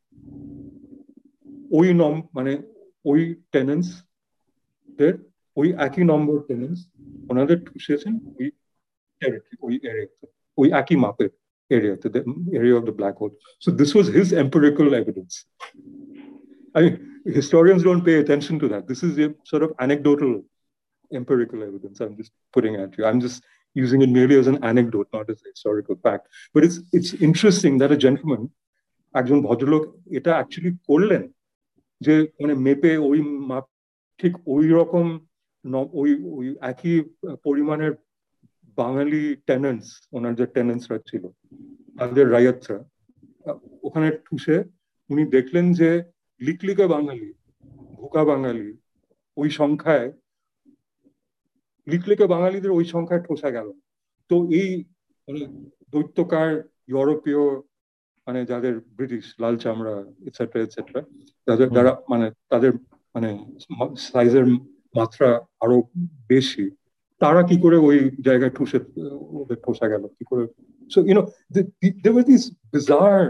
ওই নম মানে ওই টেনেন্স দের ওই একই নম্বর টেনেন্স ওনাদের ঠুসেছেন ওই টেরিটরি ওই এরিয়াতে ওই একই মাপের এরিয়াতে of the black hole. So this was his empirical evidence. I mean, historians don't pay attention to that. This is a sort of anecdotal empirical evidence I'm just putting at you. I'm just using it merely as an anecdote, not as a historical fact. But it's it's interesting that a gentleman, একজন ভদ্রলোক এটা actually করলেন যে মানে মেপে ওই মাপ ঠিক ওই রকম ওই ওই একই পরিমাণের বাঙালি টেনেন্টস ওনার যে টেনেন্টসরা ছিল তাদের রায়তরা ওখানে ঠুসে উনি দেখলেন যে লিকলিকা বাঙালি ভুকা বাঙালি ওই সংখ্যায় লিকলিকা বাঙালিদের ওই সংখ্যায় ঠোসা গেল। তো এই মানে দৈত্যকার ইউরোপীয় মানে যাদের ব্রিটিশ লাল চামড়া এটসেট্রা এটসেট্রা যাদের যারা মানে তাদের মানে সাইজের মাত্রা আরও বেশি তারা কি করে ওই জায়গায় ঠুসে ওদের ঠোসা গেল? কি করে? So you know there were these bizarre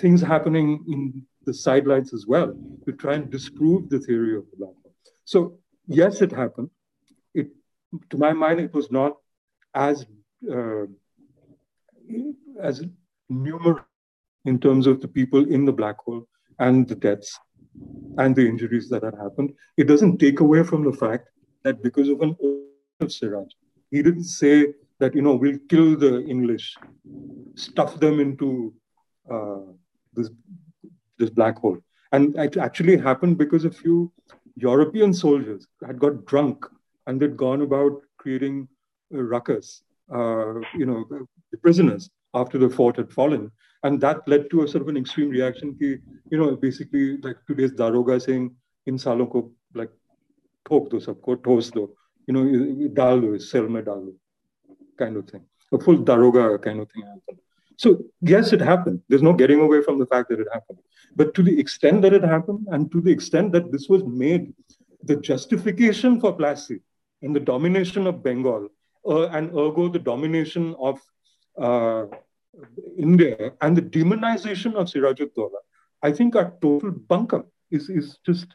things happening in the sidelines as well to try and disprove the theory of the black hole. So yes, it happened. It, to my mind, it was not as uh, as numerous in terms of the people in the black hole and the deaths and the injuries that had happened. It doesn't take away from the fact that because of an of Siraj, he didn't say that you know we'll kill the English, stuff them into uh, this this black hole. And it actually happened because a few European soldiers had got drunk and they'd gone about creating uh, ruckus, uh, you know, prisoners after the fort had fallen. And that led to a sort of an extreme reaction. Ki, you know, basically like today's Daroga saying, in salon like, thok do sabko, toast do, you know, dal do, mein dal kind of thing. A full Daroga kind of thing happened. So yes, it happened. There's no getting away from the fact that it happened. But to the extent that it happened, and to the extent that this was made the justification for Plassey and the domination of Bengal, uh, and ergo the domination of uh, India and the demonization of Sirajuddaula, I think are total bunkum. Is is just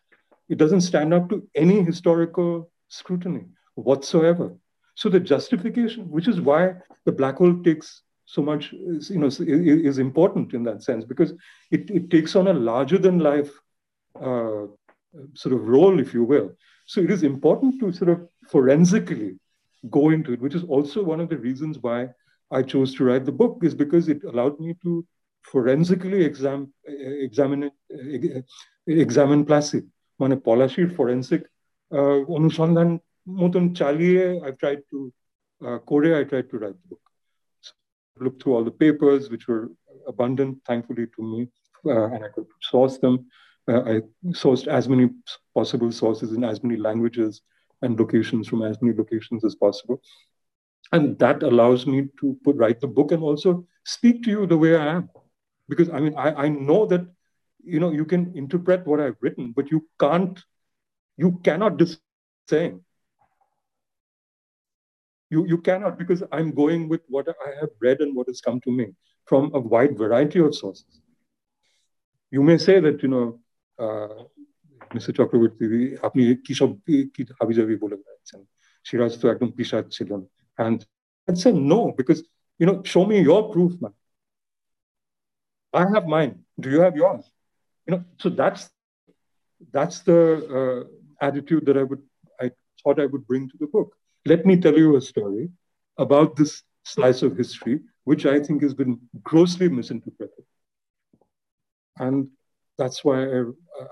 it doesn't stand up to any historical scrutiny whatsoever. So the justification, which is why the black hole takes so much you know is, is important in that sense because it, it takes on a larger than life uh, sort of role if you will. So it is important to sort of forensically go into it which is also one of the reasons why i chose to write the book is because it allowed me to forensically exam, examine examine Plassey মানে পলাশির forensic অনুসন্ধান মতন চালিয়ে I try to করে I try to write book looked through all the papers, which were abundant, thankfully, to me, uh, and I could source them. Uh, I sourced as many possible sources in as many languages and locations from as many locations as possible. And that allows me to put, write the book and also speak to you the way I am. Because I mean, I, I know that, you know, you can interpret what I've written, but you can't, you cannot just saying you, you cannot because I'm going with what I have read and what has come to me from a wide variety of sources. You may say that, you know, uh, Mr. Chakravarty, আপনি কি সব কি হাবি জাবি বলে যাচ্ছেন সিরাজ তো একদম পিসাদ ছিলেন and I said no because you know show me your proof man. I have mine. Do you have yours? You know so that's that's the uh, attitude that I would I thought I would bring to the book. let me tell you a story about this slice of history, which I think has been grossly misinterpreted. And that's why I,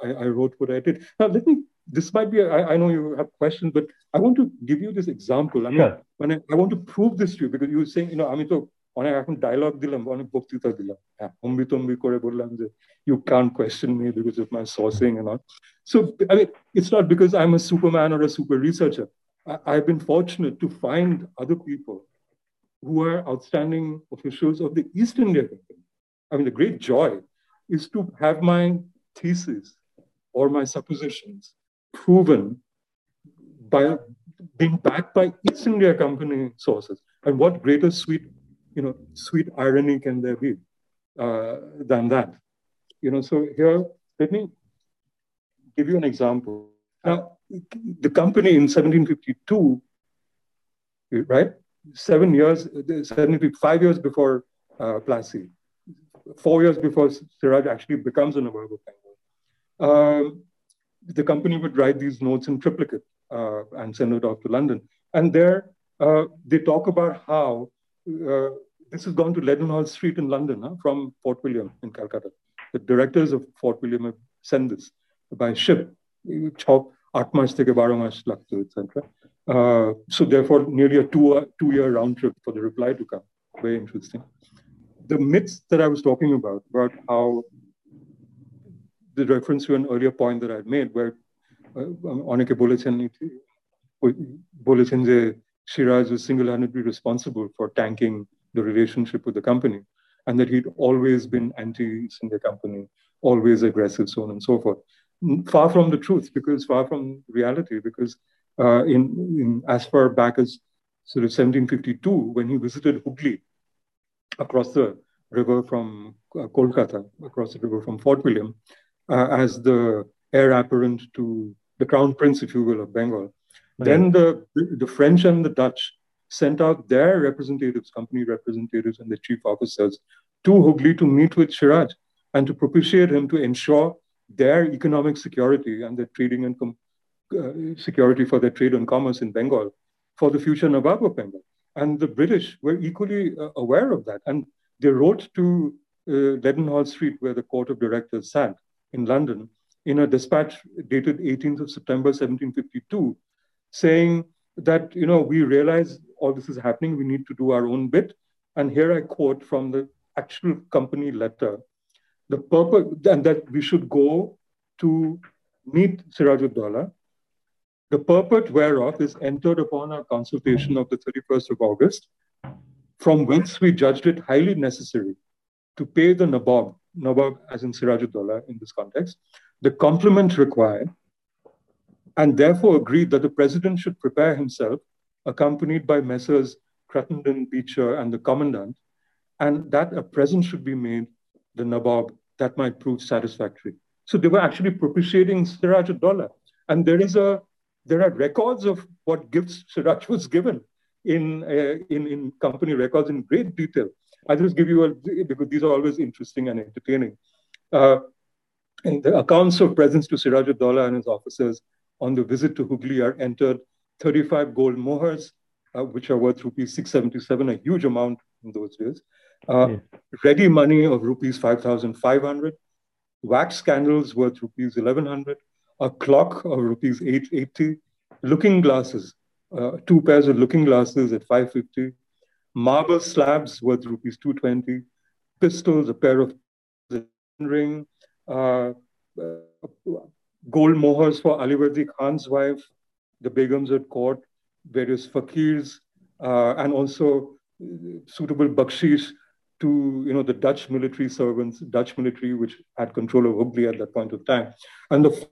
I, I wrote what I did. Now, let me, this might be, I, I know you have questions, but I want to give you this example. I mean, sure. when I, I want to prove this to you, because you were saying, you know, আমি তো অনেক এখন dialogue দিলাম অনেক বক্তৃতা দিলাম হ্যাঁ অম্বি তম্বি করে বললাম যে you can't question me because of my sourcing and all. So, I mean, it's not because I'm a superman or a super researcher. I've been fortunate to find other people who are outstanding officials of the East India Company. I mean, the great joy is to have my thesis or my suppositions proven by being backed by East India Company sources. And what greater sweet, you know, sweet irony can there be uh, than that? You know, so here, let me give you an example. Now, the company in 1752, right? Seven years, 75 years before uh, Plassey, four years before Siraj actually becomes a Nawab of Bengal. The company would write these notes in triplicate uh, and send it off to London. And there uh, they talk about how uh, this has gone to Leadenhall Street in London huh, from Fort William in Calcutta. The directors of Fort William have sent this by ship. Chop আট মাস থেকে বারো মাস লাগতো etcetera uh, so therefore nearly a uh, two-year round trip for the reply to come. Very interesting. The myths that i was talking about about how the reference to an earlier point that i had made where অনেকে বলেছেন বলেছেন যে Shiraj was single-handedly responsible for tanking the relationship with the company and that he'd always been anti-India company, always aggressive, so on and so forth far from the truth because far from reality because uh, in, in as far back as sort of 1752 when he visited Hooghly across the river from uh, Kolkata across the river from Fort William uh, as the heir apparent to the crown prince, if you will, of Bengal. Right. Then the, the French and the Dutch sent out their representatives, company representatives, and the chief officers to Hooghly to meet with Shiraj and to propitiate him to ensure their economic security and their trading and uh, security for their trade and commerce in Bengal for the future Nawab of Bengal. And the British were equally uh, aware of that. And they wrote to uh, Leadenhall Street, where the court of directors sat in London, in a dispatch dated 18th of September 1752, saying that, you know, we realize all this is happening, we need to do our own bit. And here I quote from the actual company letter the purpose, and that we should go to meet Sirajuddaula, the purport whereof is entered upon our consultation of the 31st of August, from whence we judged it highly necessary to pay the Nabob, Nabob as in Sirajuddaula in this context, the compliment required, and therefore agreed that the president should prepare himself, accompanied by Messrs. Cruttenden, Beecher, and the commandant, and that a present should be made the nabob, that might prove satisfactory. So they were actually propitiating Siraj Dawla. And there is a there are records of what gifts Siraj was given in, uh, in, in company records in great detail. I'll just give you a, because these are always interesting and entertaining. Uh, and the accounts of presents to Siraj Dawla and his officers on the visit to Hooghly are entered 35 gold mohurs, uh, which are worth rupees 677, a huge amount in those days. Uh, Ready money of rupees 5,500, wax candles worth rupees 1,100, a clock of rupees 880, looking glasses, uh, two pairs of looking glasses at 550, marble slabs worth rupees 220, pistols, a pair of ring, uh, uh, gold mohurs for Alivardi Khan's wife, the Begums at court, various fakirs, uh, and also suitable bakshish to you know the Dutch military servants, Dutch military which had control of Hooghly at that point of time, and the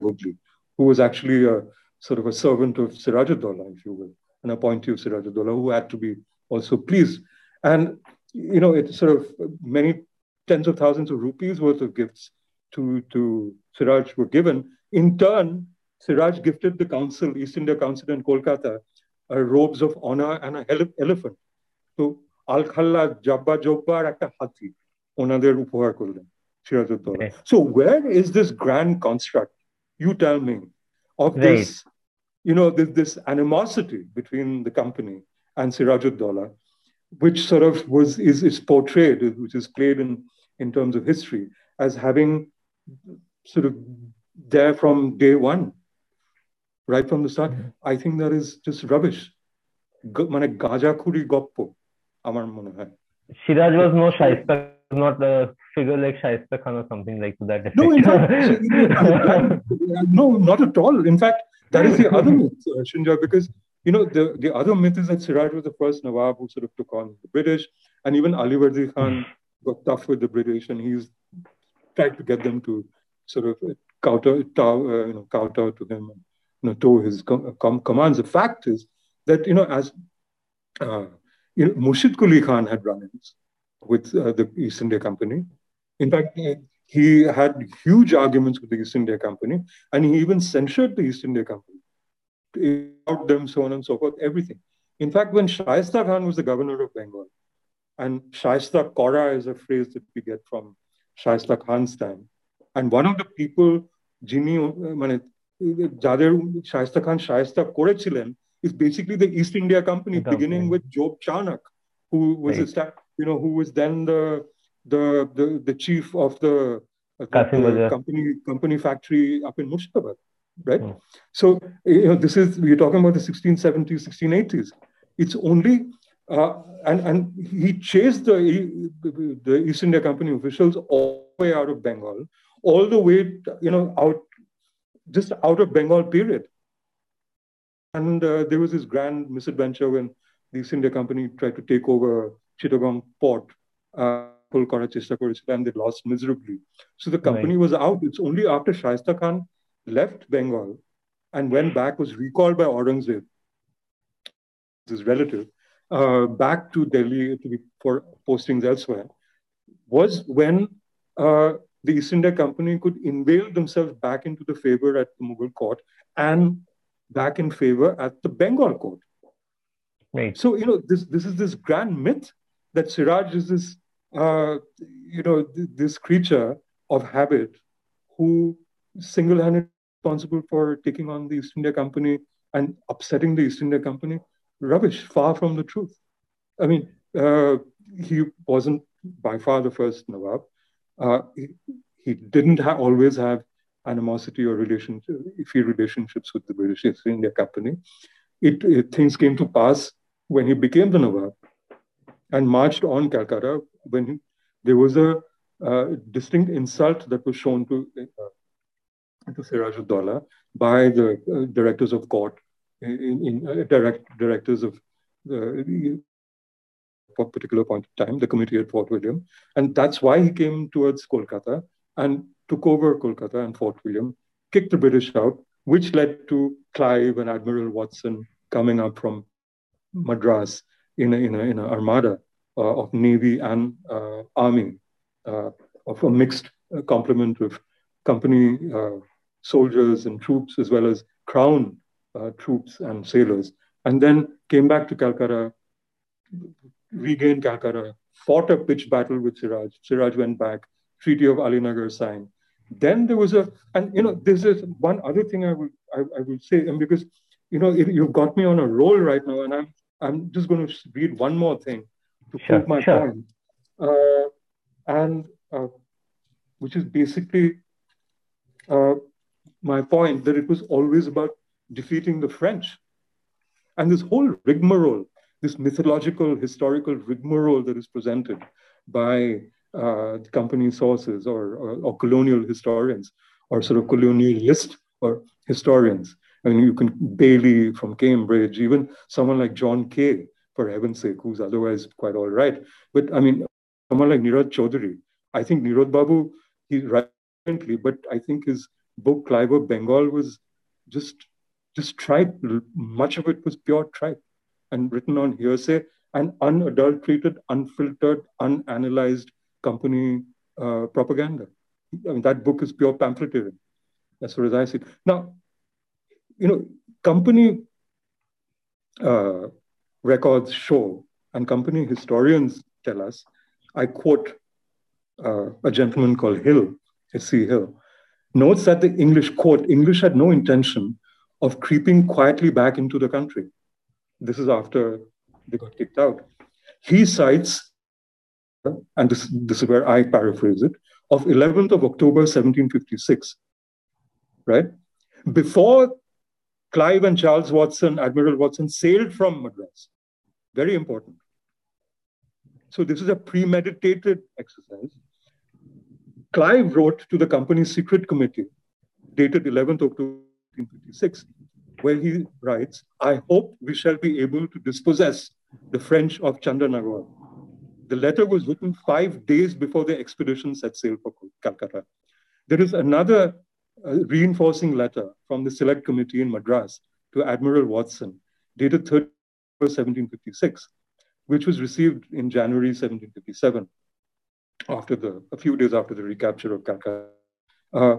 who was actually a sort of a servant of Sirajuddaula, if you will, an appointee of Sirajuddaula, who had to be also pleased. And you know, it's sort of many tens of thousands of rupees worth of gifts to to Siraj were given. In turn, Siraj gifted the council, East India Council in Kolkata, uh, robes of honor and an ele- elephant. So আলখাল্লা Jabbar Jabbar একটা হাতি ওনাদের উপহার করলেন Sirajuddaulah so where is this grand construct you tell me of right. this you know this, this animosity between the company and Sirajuddaula which sort of was is, is portrayed which is played in in terms of history as having sort of there from day one right from the start mm-hmm. i think that is just rubbish মানে গাঁজাখুরি গপ্প Shiraj মনে হয় Siraj was no Shaista, not a figure like Shaista Khan or something like that. No, no, not at all. In fact, that is the other myth, uh, Srinjoy, because you know the, the other myth is that Shiraj was the first Nawab who sort of took on the British, and even Alivardi Khan got tough with the British, and he tried to get them to sort of kowtow, tow, uh, you to him you know, tow his commands. The fact is that, you know, as uh, you know, Murshid Quli Khan had run-ins with uh, the East India Company. In fact, he had huge arguments with the East India Company, and he even censured the East India Company about them, so on and so forth, everything. In fact, when Shaista Khan was the governor of Bengal, and Shaista Kora is a phrase that we get from Shaista Khan's time, and one of the people, যিনি মানে যাদের শায়স্তা খান শায়স্তা করেছিলেন is basically the East India Company, beginning with Job Charnock, who was right. you know, who was then the the the, the chief of the, the, the company company factory up in Murshidabad, right? Hmm. So you know, this is we're talking about the 1670s, 1680s. It's only uh, and and he chased the the East India Company officials all the way out of Bengal, all the way you know out just out of Bengal period. And uh, there was this grand misadventure when the East India Company tried to take over Chittagong port, uh, and they lost miserably. So the company right. was out. It's only after Shaista Khan left Bengal and went back, was recalled by Aurangzeb, his relative, uh, back to Delhi to be, for postings elsewhere, was when uh, the East India Company could inveigle themselves back into the favor at the Mughal court and back in favor at the Bengal court. Right. So, you know, this, this is this grand myth that Siraj is this, uh, you know, th- this creature of habit who single-handed responsible for taking on the East India Company and upsetting the East India Company. Rubbish, far from the truth. I mean, uh, he wasn't by far the first Nawab. Uh, he, he, didn't ha- always have animosity or relationship, iffy relationships with the British East India Company. It, it, things came to pass when he became the Nawab and marched on Calcutta when he, there was a uh, distinct insult that was shown to uh, to Siraj Dawla by the uh, directors of court in, in uh, direct directors of the particular point of time, the committee at Fort William. And that's why he came towards Kolkata and took over Kolkata and Fort William, kicked the British out, which led to Clive and Admiral Watson coming up from Madras in a, in a, in a armada uh, of navy and uh, army, uh, of a mixed uh, complement of company uh, soldiers and troops, as well as crown uh, troops and sailors, and then came back to Calcutta, regained Calcutta, fought a pitched battle with Siraj. Siraj went back, Treaty of Alinagar signed. Then there was a, and you know, this is one other thing I will I, I will say, and because you know, it, you've got me on a roll right now, and I'm I'm just going to read one more thing to sure, prove my sure. point, uh, and uh, which is basically uh, my point that it was always about defeating the French, and this whole rigmarole this mythological, historical rigmarole that is presented by uh, company sources or, or, or, colonial historians or sort of colonialist or historians. I mean, you can Bayly from Cambridge, even someone like John Keay, for heaven's sake, who's otherwise quite all right. But I mean, someone like Nirad Chaudhuri, I think Nirad Babu, he rightly, but I think his book Clive of Bengal was just just tripe. Much of it was pure tripe and written on hearsay and unadulterated, unfiltered, unanalyzed company uh, propaganda. I mean, that book is pure pamphleteering, as far as I see. Now, you know, company uh, records show, and company historians tell us, I quote uh, a gentleman called Hill, S.C. Hill, notes that the English, quote, English had no intention of creeping quietly back into the country. This is after they got kicked out. He cites, and this, this is where I paraphrase it, of 11th of October 1756, right? Before Clive and Charles Watson, Admiral Watson, sailed from Madras. Very important. So this is a premeditated exercise. Clive wrote to the company's secret committee, dated 11th October 1856, where he writes, I hope we shall be able to dispossess the French of Chandernagore. The letter was written five days before the expedition set sail for Calcutta. There is another uh, reinforcing letter from the Select Committee in Madras to Admiral Watson, dated 30 1756, which was received in January 1757, after the, a few days after the recapture of Calcutta. Uh,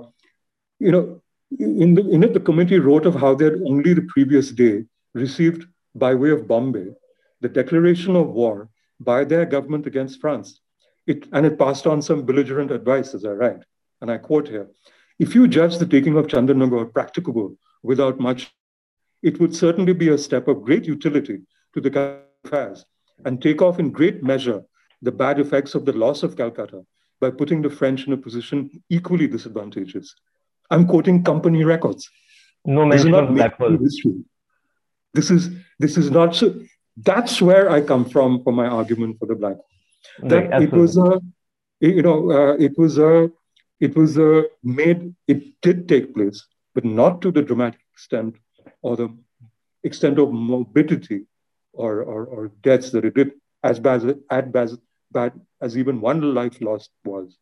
you know, in, the, in it, the committee wrote of how they had only the previous day received, by way of Bombay, the declaration of war by their government against France. It, and it passed on some belligerent advice, as I write. And I quote here If you judge the taking of Chandernagore practicable without much, it would certainly be a step of great utility to the affairs and take off in great measure the bad effects of the loss of Calcutta by putting the French in a position equally disadvantageous I'm quoting company records. No mention of black hole. History. This is this is not so. That's where I come from for my argument for the black hole. That right, it was a, you know, uh, it was a, it was a made. It did take place, but not to the dramatic extent or the extent of morbidity or or, or deaths that it did, as bad as bad as even one life lost was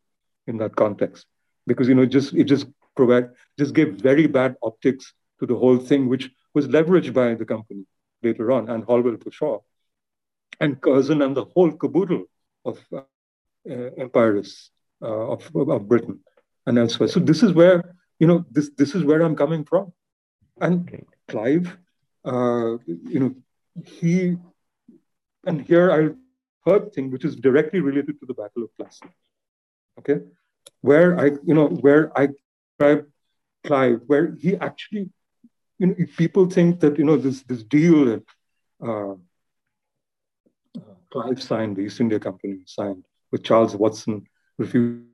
in that context. Because you know, just it just provide just gave very bad optics to the whole thing, which was leveraged by the company later on and Holwell sure, and Curzon and the whole caboodle of uh, uh, empires uh, of, of Britain and elsewhere. So this is where you know this this is where I'm coming from, and. Clive, uh, you know, he and here I heard thing which is directly related to the Battle of Plassey. Okay, where I you know where I describe Clive, where he actually you know people think that you know this this deal that uh, Clive signed, the East India Company signed with Charles Watson refusing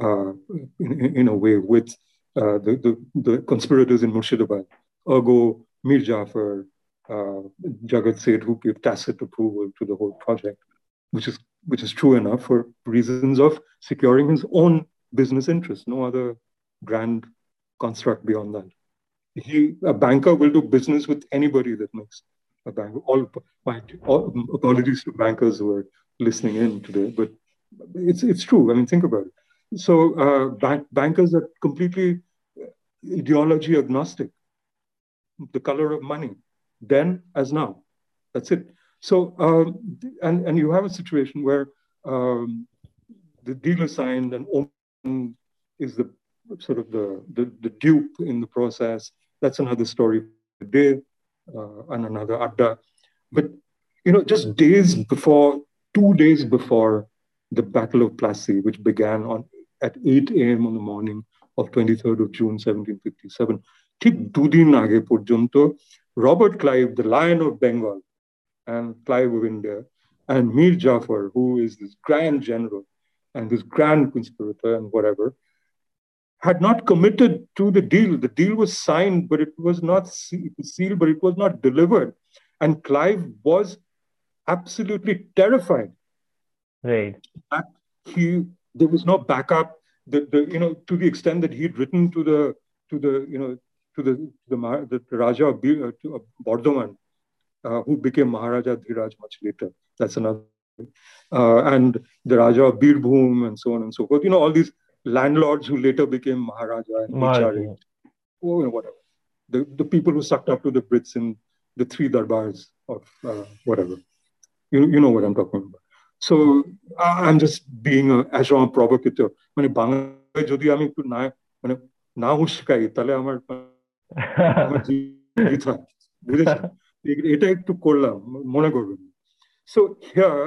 uh, in, in, a way with uh, the, the, the, conspirators in Murshidabad, ergo Mir Jafar, uh, Jagat Seth, who gave tacit approval to the whole project, which is which is true enough for reasons of securing his own business interests, no other grand construct beyond that. He, a banker will do business with anybody that makes a bank. All, my all, apologies to bankers who are listening in today, but it's it's true. I mean, think about it. So uh, bank, bankers are completely ideology agnostic. The color of money, then as now, that's it. So um, and and you have a situation where um, the deal is signed and is the sort of the, the the dupe in the process That's another story today uh, and another adda. But you know, just days before, two days before the Battle of Plassey, which began on at 8 a.m. on the morning of 23rd of June 1757, ঠিক দুদিন আগে পর্যন্ত Robert Clive, the Lion of Bengal, and Clive of India, and Mir Jafar, who is this grand general and this grand conspirator and whatever, had not committed to the deal. The deal was signed, but it was not sealed, but it was not delivered. And Clive was absolutely terrified. Right. He there was no backup. The, the you know to the extent that he'd written to the to the you know to the the, the, the Raja of uh, to, uh, Bardhaman, uh, who became Maharaja Dhiraj much later. That's another. Uh, and the Raja of Birbhum and so on and so forth. You know all these landlords who later became Maharaja and Maharaja. or whatever. The, the people who sucked up to the Brits in the three darbars of uh, whatever. You, you know what I'm talking about. So I'm just being a agent provocateur. মানে বাংলায় যদি আমি একটু না মানে না উস্কাই তাহলে আমার বুঝেছেন এটা একটু করলাম মনে করবেন so here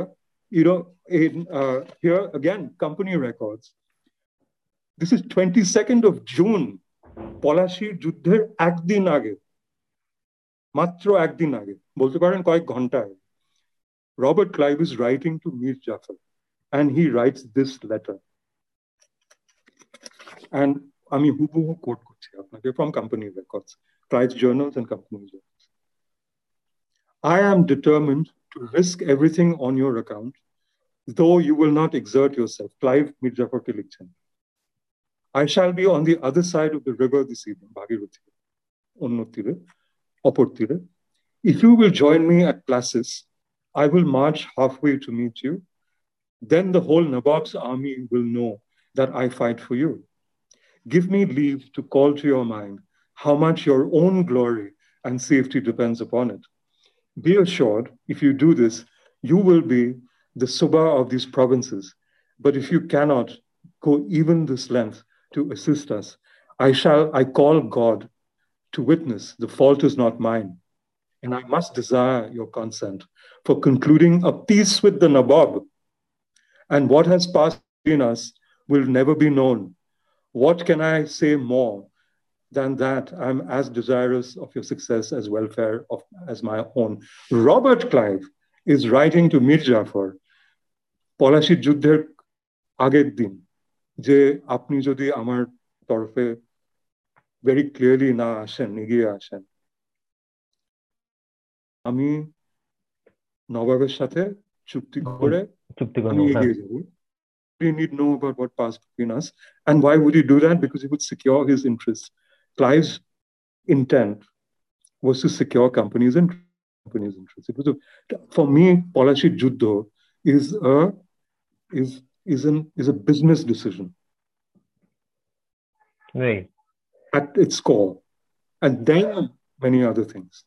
you know in uh, here again company records this is twenty second of June পলাশির যুদ্ধের একদিন আগে মাত্র একদিন আগে বলতে পারেন কয়েক ঘন্টায় Robert Clive is writing to Mir Zafar and he writes this letter and আমি হুবহু কোট করছি আপনাকে from company records Clive journals and company journals I am determined to risk everything on your account, though you will not exert yourself. Clive Mirzafarke লিখছেন I shall be on the other side of the river this evening, Bhagirathi, Oportire. If you will join me at Plassey, I will march halfway to meet you. Then the whole Nawab's army will know that I fight for you. Give me leave to call to your mind how much your own glory and safety depends upon it. Be assured, if you do this, you will be the Subha of these provinces. But if you cannot go even this length, to assist us. I shall, I call God to witness the fault is not mine. And I must desire your consent for concluding a peace with the Nawab. And what has passed between us will never be known. What can I say more than that? I'm as desirous of your success as welfare of as my own. Robert Clive is writing to Mir Jafar, পলাশির যুদ্ধের আগের দিন যে আপনি যদি আমার তরফে very clearly না আসেন এগিয়ে আসেন আমি নবাবের সাথে চুক্তি করে চুক্তি আমি এগিয়ে যাব We need know about what passed between us. And why would he do that? Because he would secure his interests. Clive's intent was to secure companies and companies' interests. It was a, for me, Polashi Juddho is a is is an is a business decision. Right. At its core. And then many other things.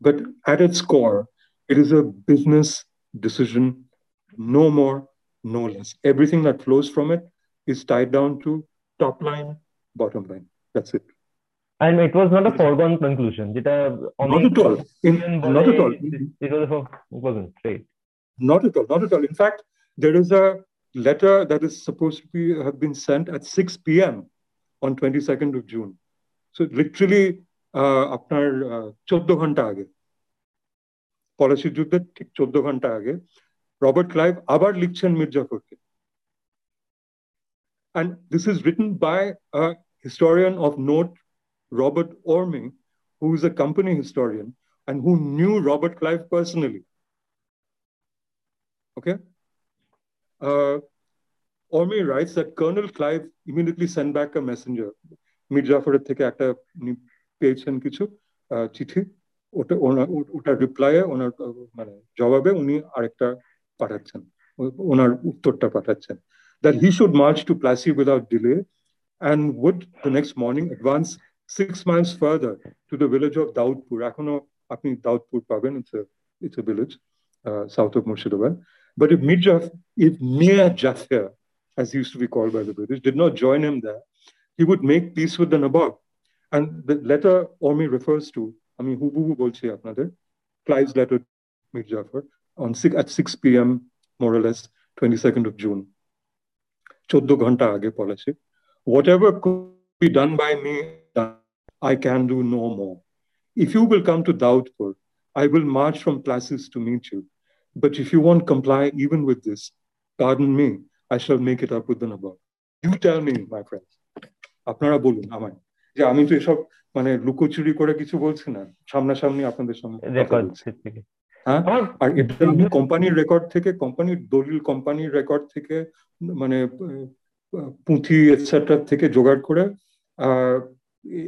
But at its core, it is a business decision, no more, no less. Everything that flows from it is tied down to top line, bottom line. That's it. And it was not a foregone conclusion. It, uh, not at all. In, not at all. It, it wasn't. right? Not at all. Not at all. In fact, there is a letter that is supposed to be, have been sent at 6 p.m. on 22nd of June. So literally, uh, আপনার চোদ্দ uh, aage Polashi পলাশির যুদ্ধের ঠিক চোদ্দ aage Robert Clive Clive আবার লিখছেন মির্জাফরকে And this is written by a historian of note, Robert Orme, who is a company historian and who knew Robert Clive personally. Okay? Uh, Orme writes that Colonel Clive immediately sent back a messenger. Mir জাফরের থেকে একটা উনি পেয়েছেন কিছু আহ, চিঠি ওটা ওনার ও- ওটার রিপ্লাইয়ে ওনার আহ, মানে জবাবে উনি আরেকটা পাঠাচ্ছেন ও- ওনার উত্তরটা পাঠাচ্ছেন that he should march to Plassey without delay and would the next morning advance six miles further to the village of Daudpur. এখনো আপনি Daudpur পাবেন, it's a, it's a village uh, south of Murshidabad. but if Mirjaf, if Mir Jafar, as he used to be called by the British, did not join him there, he would make peace with the Nabob. And the letter Orme refers to, I mean, Hububu Bolche Apnader, Clive's letter to Mir Jafar on six, at 6 p.m., more or less, 22nd of June. 14 ghanta aage Polashi. Whatever could be done by me, I can do no more. If you will come to Daudpur, I will march from Plassey to meet you. But if you won't comply even with this pardon me I shall make it up with the Nawab you tell me my friends. আপনারা বলুন আমায়। যে আমি তো এসব মানে লুকোচুরি করে কিছু বলছি না। সামনাসামনি আপনাদের সঙ্গে হ্যাঁ? আর এটা আমি কোম্পানির রেকর্ড থেকে কোম্পানির দলিল কোম্পানির রেকর্ড থেকে মানে পুঁথি এটসেট্রা থেকে জোগাড় করে আহ,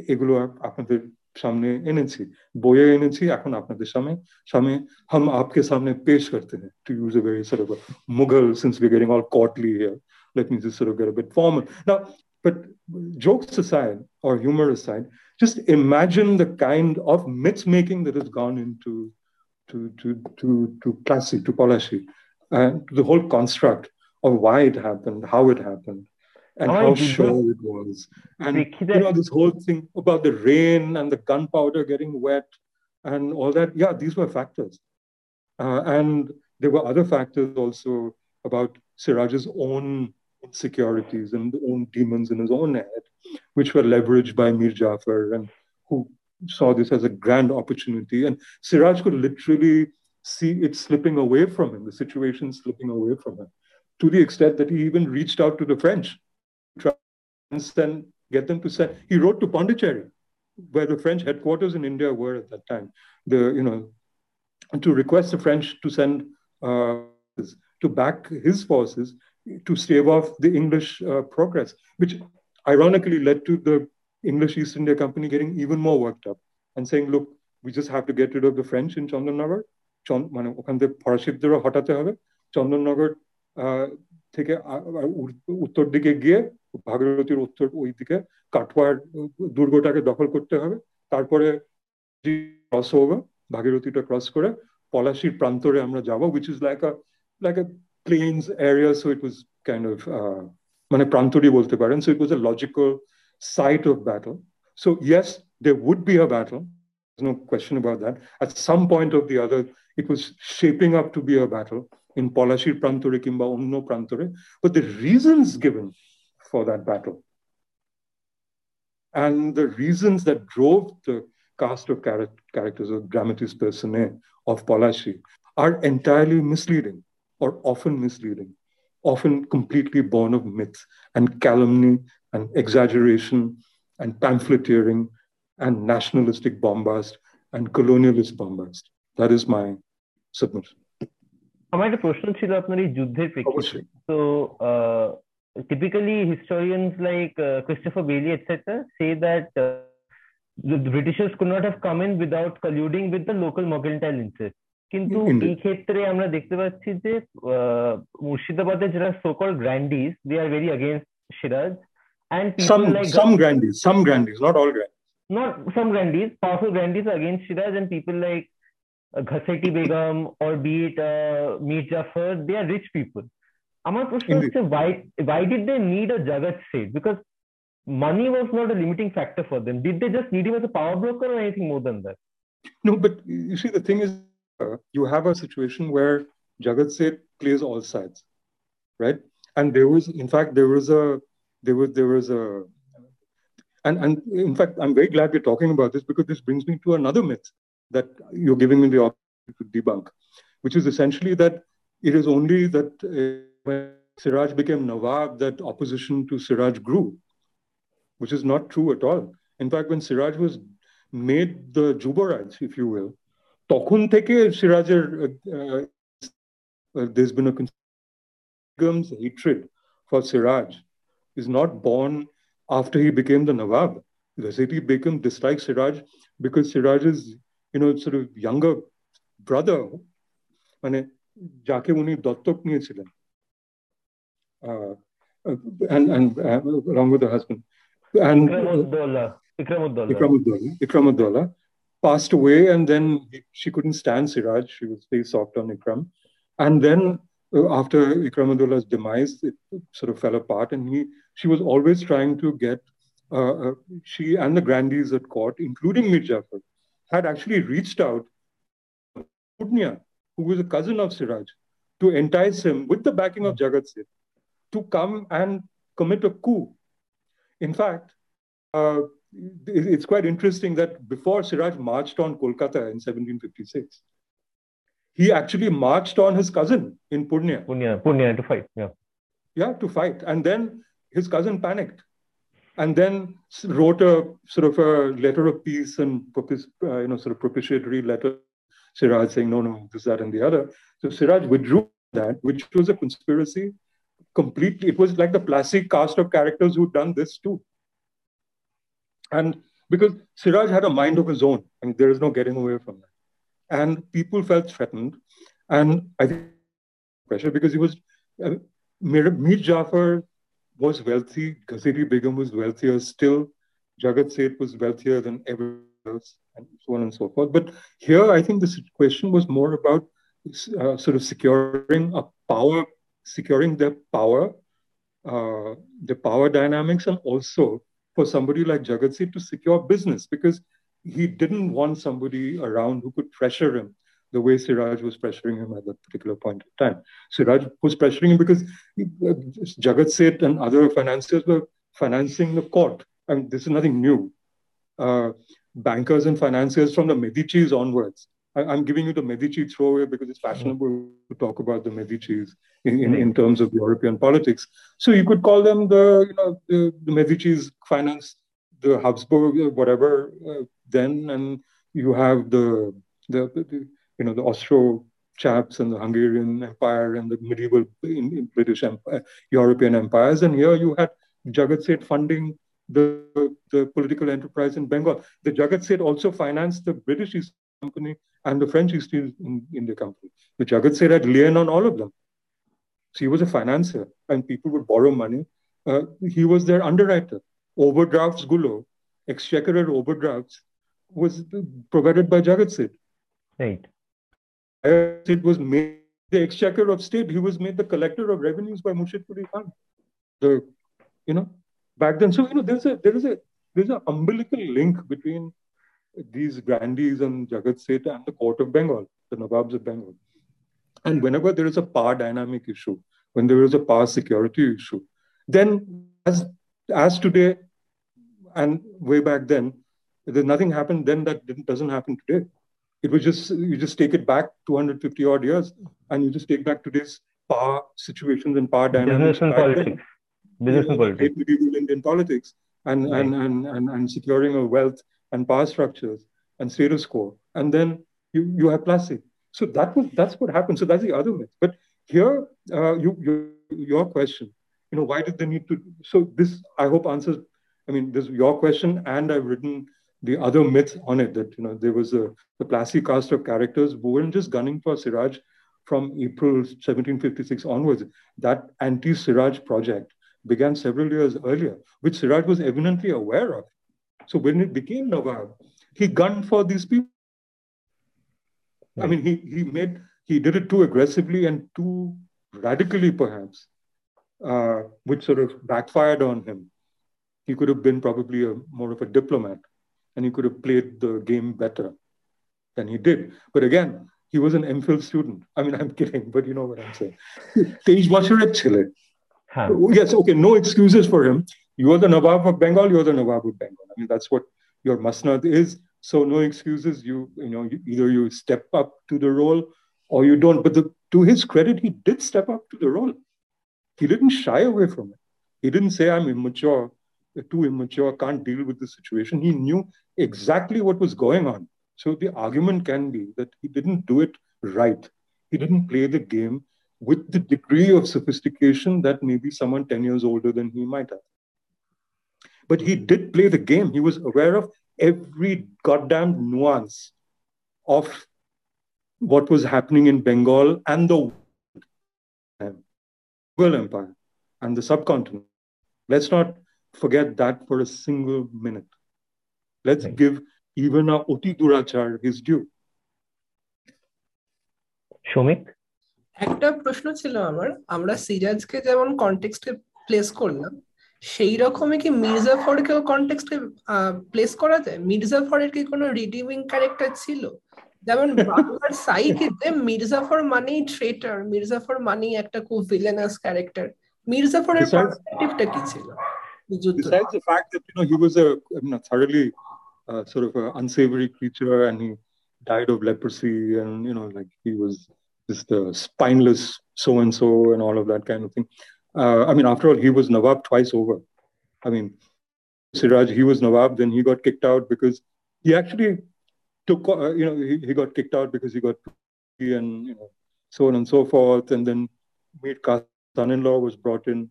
এগুলো আপনাদের सामने এনেছি বইয়ে এনেছি এখন আপনাদের সামনে সামনে हम आपके सामने पेश करते हैं to use a very sort of a mughal since we're getting all courtly here let me just sort of get a bit formal. Now but jokes aside or humor aside just imagine the kind of myth making that has gone into to to to to classic to Polashi, and the whole construct of why it happened how it happened and how sure. it was. And you know, this whole thing about the rain and the gunpowder getting wet and all that. Yeah, these were factors. Uh, and there were other factors also about Siraj's own insecurities and own demons in his own head, which were leveraged by Mir Jafar and who saw this as a grand opportunity. And Siraj could literally see it slipping away from him, the situation slipping away from him, to the extent that he even reached out to the French trying to send, get them to send. He wrote to Pondicherry, where the French headquarters in India were at that time, the you know, to request the French to send uh, to back his forces to stave off the English uh, progress, which ironically led to the English East India Company getting even more worked up and saying, look, we just have to get rid of the French in Chandanagar. চন- মানে ওখান থেকে ফরাসিদেরও হটাতে হবে চন্দননগর আহ, থেকে আ- আ- উ- উত্তর দিকে গিয়ে ভাগীরথীর উত্তর ওই দিকে কাঠোয়ার দুর্গটাকে দখল করতে হবে তারপরে ক্রস ওভার ভাগীরথীটা ক্রস করে পলাশির প্রান্তরে আমরা যাব which is like a like a plains area so it was kind of মানে প্রান্তরই বলতে পারেন so it was a logical site of battle. So, yes, there would be a battle. There's no question about that. At some point or the other, it was shaping up to be a battle in Polashir Prantore Kimba Unno Prantore. But the reasons given for that battle and the reasons that drove the cast of char- characters of dramatis personae of Polashi are entirely misleading or often misleading, often completely born of myth and calumny and exaggeration and pamphleteering and nationalistic bombast and colonialist bombast. That is my submission. আমার একটা প্রশ্ন ছিল আপনার এই যুদ্ধের প্রেক্ষিতে অবশ্যই So, uh, typically historians like uh, Christopher Bayly, etc., say that the, the Britishers could not have come in without colluding with the local mercantile interests. কিন্তু এই ক্ষেত্রে আমরা দেখতে পাচ্ছি যে মুর্শিদাবাদে যারা so called grandees they are very against Siraj and some some grandees, some grandees, not all grandees. Not some grandees, powerful grandees against Shiraj and people like uh, Begum or be it uh, Mir Jafar, they are rich people. আমার প্রশ্ন হচ্ছে why why did they need a Jagat Seth? Because money was not a limiting factor for them. Did they just need it as a power broker or anything more than that? No, but you see, the thing is, uh, you have a situation where Jagat Seth plays all sides, right? And there was, in fact, there was a, there was, there was a, and and in fact, I'm very glad we're talking about this because this brings me to another myth that you're giving me the opportunity to debunk, which is essentially that it is only that. Uh, when Siraj became Nawab that opposition to Siraj grew, which is not true at all. In fact, when Siraj was made the Jubaraj, if you will, তখন থেকে সিরাজের there's been a Begum's hatred for Siraj is not born after he became the Nawab. The city Begum dislikes Siraj because Siraj's, you know, sort of younger brother, মানে যাকে উনি দত্তক নিয়েছিলেন and and uh, along with the husband and Ikramuddollah. Ikramuddollah. Passed away, and then she couldn't stand Siraj. She was very soft on Ikram. And then uh, after Ikramuddolah's demise, it sort of fell apart, and he she was always trying to get uh, uh, she and the grandees at court, including Mir Jafar, had actually reached out to Purnia, who was a cousin of Siraj, to entice him with the backing of Jagat Seth to come and commit a coup. In fact, uh, it's quite interesting that before Siraj marched on Kolkata in 1756, he actually marched on his cousin in Purnia. Punya, Punya to fight. Yeah. Yeah, to fight. And then his cousin panicked and then wrote a sort of a letter of peace and uh, you know sort of propitiatory letter. Siraj saying, no, no, this, that, and the other. So Siraj withdrew that, which was a conspiracy completely. It was like the classic cast of characters who'd done this too. And because Siraj had a mind of his own, and there is no getting away from that. And people felt threatened. And I think pressure because he was, uh, Mir, Jafar was wealthy, Ghaseti Begum was wealthier still, Jagat Seth was wealthier than everyone else, and so on and so forth. But here, I think the question was more about uh, sort of securing a power, securing their power, uh, the power dynamics, and also for somebody like Jagat Seth to secure business because he didn't want somebody around who could pressure him the way Siraj was pressuring him at that particular point in time. Siraj was pressuring him because uh, Jagat Seth and other financiers were financing the court. I mean, this is nothing new. Uh, bankers and financiers from the Medicis onwards. I, am giving you the Medici throwaway because it's fashionable to talk about the Medicis in, in, in, terms of European politics. So you could call them the, you know, the, the Medicis finance the Habsburg, whatever, uh, then, and you have the, the, the, you know, the Austro chaps and the Hungarian Empire and the medieval British Empire, European empires. And here you had Jagat Seth funding the, the political enterprise in Bengal. The Jagat Seth also financed the British East Company and the French East in India Company. The Jagat Seth had lien on all of them. So he was a financier and people would borrow money. Uh, he was their underwriter. Overdrafts Gulo, exchequer overdrafts was provided by Jagat Seth. Right. It was made the exchequer of state. He was made the collector of revenues by Murshid Quli Khan. The, you know, back then. So, you know, there's a, there is a, there's an umbilical link between these grandees and Jagat Seth and the court of Bengal, the Nawabs of Bengal. And whenever there is a power dynamic issue, when there is a power security issue, then as, as today and way back then, there's nothing happened then that doesn't happen today. It was just, you just take it back 250 odd years and you just take back today's power situations and power dynamics. Business and politics. Business and politics. Indian politics and, right. and, and, and, and securing a wealth and power structures and status quo. And then you, you have Plassey. So that was that's what happened. So that's the other myth. But here, uh, you, you your question, you know, why did they need to? So this, I hope, answers. I mean, this your question, and I've written the other myth on it that you know there was a the Plassey cast of characters who weren't just gunning for Siraj from April 1756 onwards. That anti-Siraj project began several years earlier, which Siraj was eminently aware of. So when it became Nawab, he gunned for these people. I mean, he, he made he did it too aggressively and too radically, perhaps, uh, which sort of backfired on him. He could have been probably a, more of a diplomat and he could have played the game better than he did. But again, he was an MPhil student. I mean, I'm kidding, but you know what I'm saying. তেইশ বছরের ছেলে Yes, okay, no excuses for him. you're the Nawab of Bengal, you're the Nawab of Bengal. I mean, that's what your masnad is. So no excuses. You, you know, you, either you step up to the role or you don't. But the, to his credit, he did step up to the role. He didn't shy away from it. He didn't say, I'm immature, too immature, can't deal with the situation. He knew exactly what was going on. So the argument can be that he didn't do it right. He didn't play the game with the degree of sophistication that maybe someone 10 years older than he might have but he did play the game. He was aware of every goddamn nuance of what was happening in Bengal and the world empire and the subcontinent. Let's not forget that for a single minute. Let's give even a Oti Durachar his due. Soumik? একটা প্রশ্ন ছিল আমার আমরা সিরাজকে যেমন কনটেক্সটে place করলাম সেই রকমই কি মির্জাফরকেও কনটেক্সটে প্লেস করা যায় মির্জাফরের কি কোনো রিডিমিং ক্যারেক্টার ছিল যেমন বাংলার সাইকেতে মির্জাফর মানেই ট্রেটার মির্জাফর মানেই একটা খুব ভিলেনাস ক্যারেক্টার মির্জাফরের পার্সপেক্টিভটা কি ছিল Besides the fact that you know he was a, I mean, a thoroughly uh, sort of an unsavory creature and he died of leprosy and you know like he was just a spineless so and so and all of that kind of thing Uh, i mean after all he was nawab twice over i mean siraj he was nawab then he got kicked out because he actually took uh, you know he, he got kicked out because he got and you know so on and so forth and then Mir Qasim's son-in-law was brought in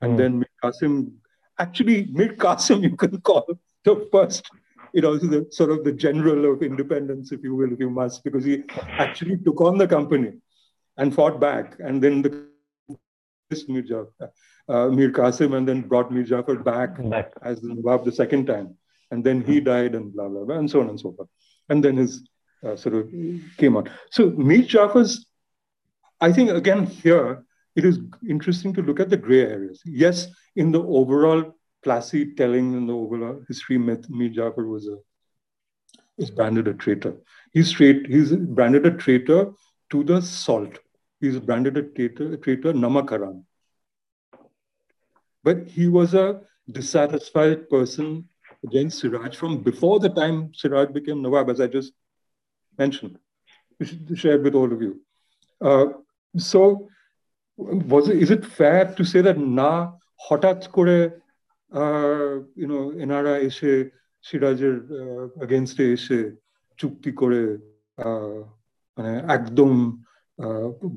and mm. then Mir Qasim actually Mir Qasim you can call the first you know, the sort of the general of independence, if you will, if you must, because he actually took on the company and fought back. And then the Mir, Jafar, uh, Mir Qasim and then brought Mir Jafar back, back. as the Nawab the second time. And then he died and blah, blah, blah, and so on and so forth. And then his uh, sort of came on. So Mir Jafar's, I think, again, here, it is interesting to look at the gray areas. Yes, in the overall Plassey telling in the overall history myth, Mir Jafar was a is branded a traitor. He's straight, he's branded a traitor to the salt. He branded a traitor, a traitor Namak haram. But he was a dissatisfied person against Siraj from before the time Siraj became Nawab, as I just mentioned, shared with all of you. Uh, so, was it, is it fair to say that na hota kore, uh, you know inara ishe সিরাজের against ishe chukti করে uh, মানে একদম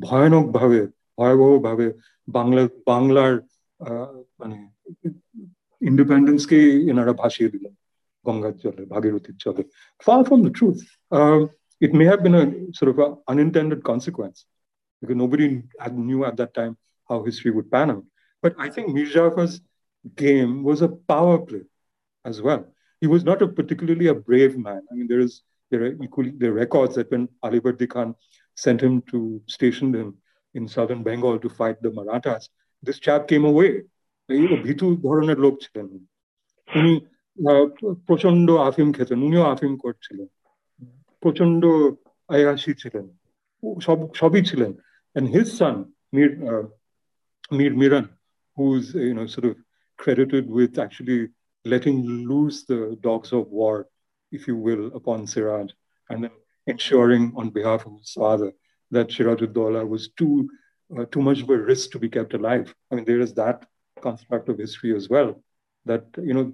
ভয়ানক ভাবে ভয়াবহ ভাবে বাংলা বাংলার মানে ইন্ডিপেন্ডেন্সকে এনারা ভাসিয়ে দিলেন গঙ্গার জলে ভাগীরথীর জলে far from the truth uh, it may have been a sort of a unintended consequence because nobody knew at that time how history would pan out but I think Mir Jafar's game was a power play as well. He was not a particularly a brave man. I mean, there is there are equally there are records that when Alibardi Khan sent him to station him in southern Bengal to fight the Marathas, this chap came away. ভীতু ধরনের লোক ছিলেন উনি প্রচন্ড আফিম খেতেন উনিও আফিম করছিলেন প্রচন্ড আয়াসী ছিলেন সব সবই ছিলেন and his son Mir uh, Mir Miran who's you know sort of credited with actually letting loose the dogs of war, if you will, upon Siraj, and then ensuring on behalf of his father that Sirajuddaula was too uh, too much of a risk to be kept alive. I mean, there is that construct of history as well. That you know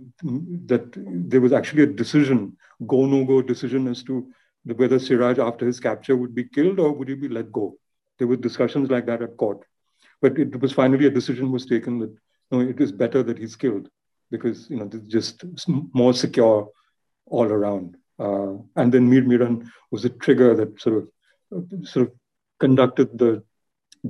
that there was actually a decision, go no go decision as to whether Siraj after his capture would be killed or would he be let go. There were discussions like that at court, but it was finally a decision was taken that no, it is better that he's killed because you know it's just more secure all around. Uh, and then Mir Miran was a trigger that sort of sort of conducted the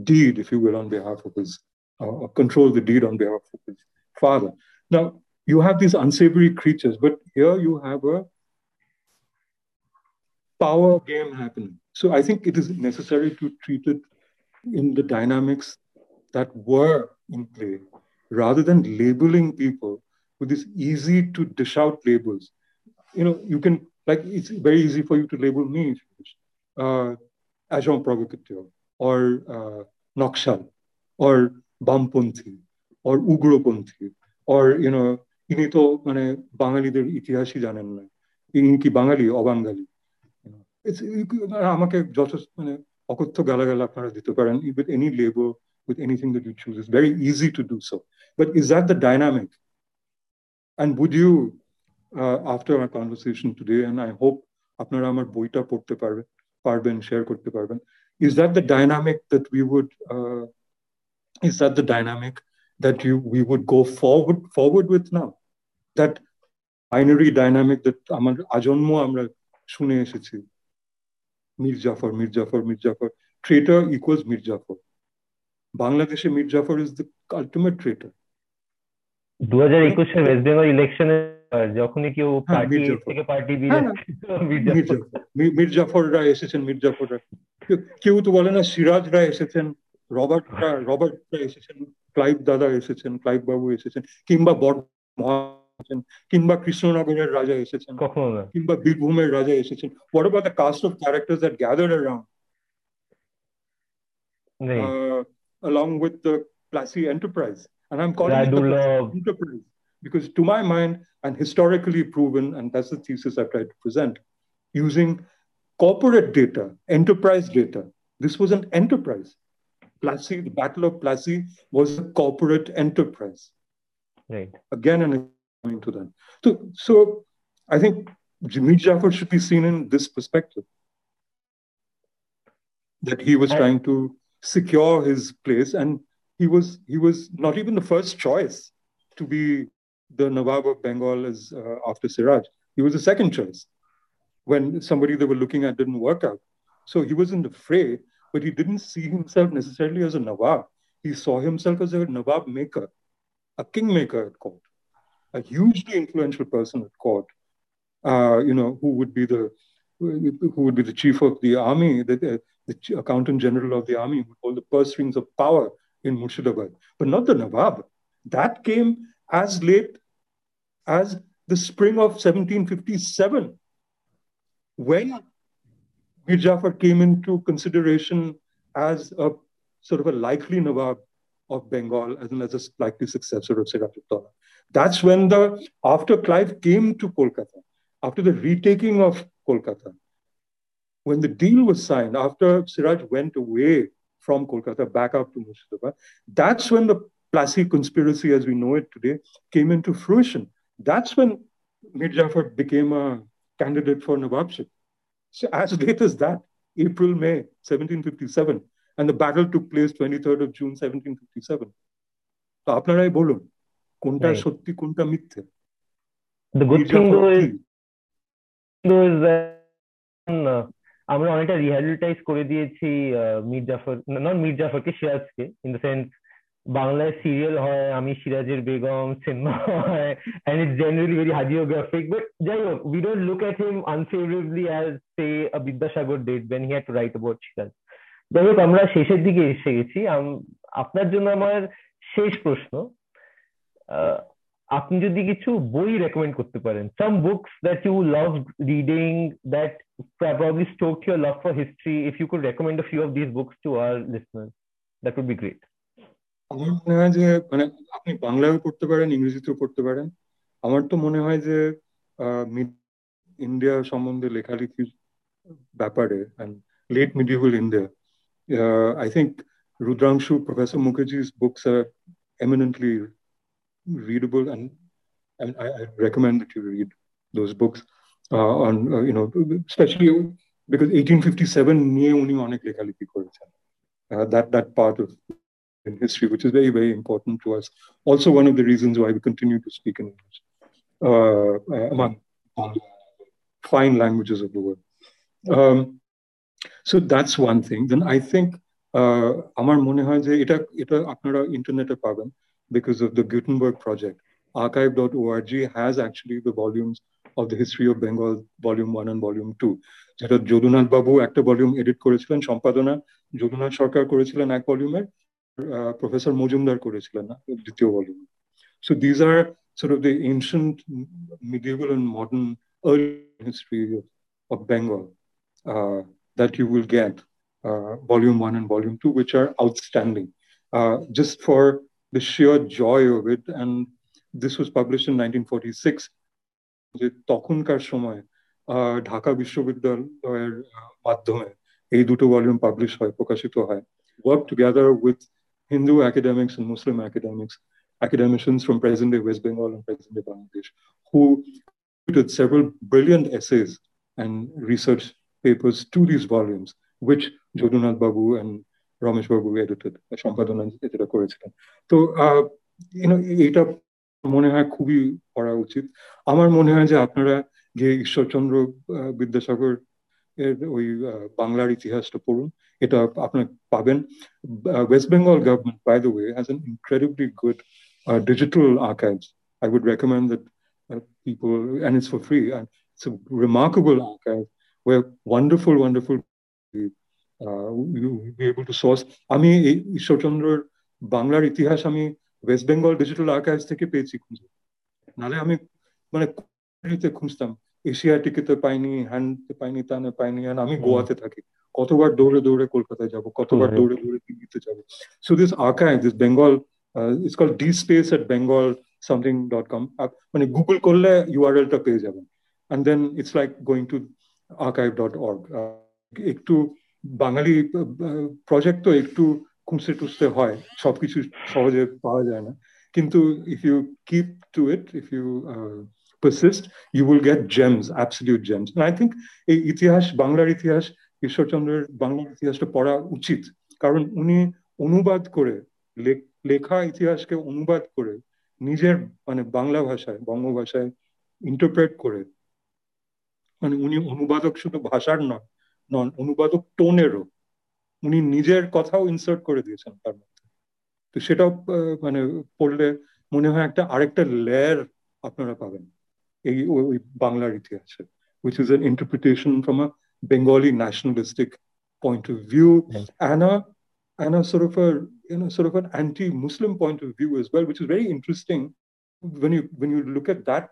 deed, if you will, on behalf of his, uh, controlled the deed on behalf of his father. Now you have these unsavory creatures, but here you have a power game happening. So I think it is necessary to treat it in the dynamics that were in play rather than labeling people with this easy to dish out labels. You know, you can, like, it's very easy for you to label me uh, agent provocateur or uh, Nakshal or Bamponthi or Ugroponthi or, you know, ইনি তো মানে বাঙালিদের ইতিহাসই জানেন না ইনি কি বাঙালি অবাঙালি আমাকে যথেষ্ট মানে অকথ্য গালাগাল আপনারা দিতে পারেন with any label with anything that you choose it's very easy to do so but is that the dynamic and would you uh, after our conversation today and I hope আপনারা আমার বইটা পড়তে পারবেন পারবেন শেয়ার করতে পারবেন is that the dynamic that we would uh, is that the dynamic that you we would go forward forward with now that binary dynamic that আমার আজন্ম আমরা শুনে এসেছি মীর জাফর মীর জাফর মীর জাফর ট্রেটার ইকুয়ালস মীর জাফর বাংলাদেশে Mir Zafar is the ultimate ট্রেটার দু হাজার একুশে ওয়েস্ট বেঙ্গল ইলেকশনে আর যখনই কেউ পার্টি থেকে পার্টি দিয়ে মির্জাফররা এসেছেন মির্জাফররা কেউ তো বলে না সিরাজরা এসেছেন রবার্টরা রবার্টরা এসেছেন ক্লাইভ দাদা এসেছেন ক্লাইভ বাবু এসেছেন কিংবা বড় এসেছেন কিংবা কৃষ্ণনগরের রাজা এসেছেন কিংবা বীরভূমের রাজা এসেছেন what about the cast of characters that gather around along with the Plassey enterprise and i'm calling Radulov. it the enterprise because to my mind, and historically proven, and that's the thesis I've tried to present, using corporate data, enterprise data. This was an enterprise. Plassey, the Battle of Plassey was a corporate enterprise. Right. Again and coming to that. So, so I think Jimmy Jaffer should be seen in this perspective. That he was trying to secure his place and he was he was not even the first choice to be the Nawab of Bengal is uh, after Siraj. He was the second choice when somebody they were looking at didn't work out. So he was in the fray, but he didn't see himself necessarily as a Nawab. He saw himself as a Nawab maker, a kingmaker at court, a hugely influential person at court. Uh, you know, who would be the who would be the chief of the army, the, the accountant general of the army, would hold the purse strings of power in Murshidabad, but not the Nawab. That came as late as the spring of 1757, when Mir Jafar came into consideration as a sort of a likely Nawab of Bengal, as, as a likely successor of Siraj That's when the, after Clive came to Kolkata, after the retaking of Kolkata, when the deal was signed, after Siraj went away from Kolkata back up to Murshidabad, that's when the Plassey conspiracy as we know it today came into fruition. That's when Mir Jafar became a candidate for Nawabship. So as late as that, April, May 1757, and the battle took place 23rd of June 1757. তো আপনারাই বলুন কোনটা সত্যি কোনটা মিথ্যে The good thing though is, though is that আমরা অনেকটা rehabilitate করে দিয়েছি মীর জাফর নট মীর জাফরকে সিরাজকে ইন দ্য সেন্স বাংলায় সিরিয়াল হয়, আমি সিরাজের বেগম সিনেমা হয় and it's generally very hagiographic but যাই হোক we don't look at him unfavourably as say Vidyasagar did when he had to write about Siraj যাই হোক, আমরা শেষের দিকে এসে গেছি। আপনার জন্য আমার শেষ প্রশ্ন। আপনি যদি কিছু বই রেকমেন্ড করতে পারেন some books that you love reading that probably stoked your love for history, if you could recommend a few of these books to our listeners, that would be great. আমার মনে হয় যে মানে আপনি বাংলায় পড়তে পারেন, ইংরেজিতেও পড়তে পারেন। আমার তো মনে হয় যে ইন্ডিয়া সম্বন্ধে লেখালেখির ব্যাপারে late medieval India I think Rudrangshu professor Mukherjee's books are eminently readable recommend you read those books specially because eighteen fifty seven নিয়ে উনি অনেক লেখালেখি করেছেন। That that part of in history, which is very, very important to us. Also, one of the reasons why we continue to speak in English uh, among fine languages of the world. Um, so that's one thing. Then I think আমার মনে হয় যে এটা এটা আপনারা ইন্টারনেটে পাবেন because of the Gutenberg project. Archive.org has actually the volumes of the history of Bengal, volume one and volume two. যেটা যদুনাথ বাবু একটা ভলিউম এডিট করেছিলেন সম্পাদনা যদুনাথ সরকার করেছিলেন এক ভলিউমের প্রফেসর মজুমদার করেছিলেন না দ্বিতীয় volume so these are sort of the ancient, medieval, and modern early history of, of Bengal uh, that you will get, uh, volume one and volume two, which are outstanding. Uh, just for the sheer joy of it. And this was published in 1946. যে তখনকার সময় ঢাকা বিশ্ববিদ্যালয়ের মাধ্যমে এই দুটো volume publish হয় প্রকাশিত হয় work together with Hindu academics and Muslim academics, academicians from present-day West Bengal and present-day Bangladesh, who did several brilliant essays and research papers to these volumes, which Jadunath Babu and Ramesh Babu edited, uh, so, uh, you know, ita, এটা মনে হয় খুবই করা উচিত। আমার মনে হয় যে আপনারা যে ঈশ্বরচন্দ্র বিদ্যাসাগর ওই বাংলার ইতিহাসটা পড়ুন এটা আপনার পাবেন West Bengal government by the way has N incredibly good digital archives. I would recommend that uh, people, and it's for free, and it's a remarkable archive where wonderful, wonderful be able to source আমি এই ঈশ্বরচন্দ্রর বাংলার ইতিহাস আমি West Bengal digital archives থেকে পেয়েছি খুঁজে নালে আমি মানে খুঁজতাম এশিয়াটিকে পাইনি হ্যান্ড পাইনি তানে পাইনি আর আমি গোয়াতে থাকি। কতবার দৌড়ে দৌড়ে কলকাতায় যাব কতবার দৌড়ে দৌড়ে দিল্লিতে যাব। So this archive this Bengal it's call D space at Bengal something dot com মানে গুগল করলে ইউআরএলটা পেয়ে যাবেন। And then it's like going to archive dot org একটু বাঙালি প্রজেক্ট তো একটু খুঁজতে টুসতে হয় সবকিছু সহজে পাওয়া যায় না। কিন্তু if you keep to it if you persist, you will get gems, absolute gems. And I think এই ইতিহাস বাংলার ইতিহাস ঈশ্বরচন্দ্রের বাংলার ইতিহাসটা পড়া উচিত। কারণ উনি অনুবাদ করে লেখা ইতিহাসকে অনুবাদ করে নিজের মানে বাংলা ভাষায় বঙ্গ ভাষায় ইন্টারপ্রেট করে মানে উনি অনুবাদক শুধু ভাষার নয় নন অনুবাদক টোনেরও। উনি নিজের কথাও ইনসার্ট করে দিয়েছেন তার মধ্যে। তো সেটাও মানে পড়লে মনে হয় একটা আরেকটা লেয়ার আপনারা পাবেন। এই ওই বাংলার ইতিহাসে which is an interpretation from a Bengali nationalistic point of view and a and a sort of a you know sort of an anti-Muslim point of view as well, which is very interesting when you when you look at that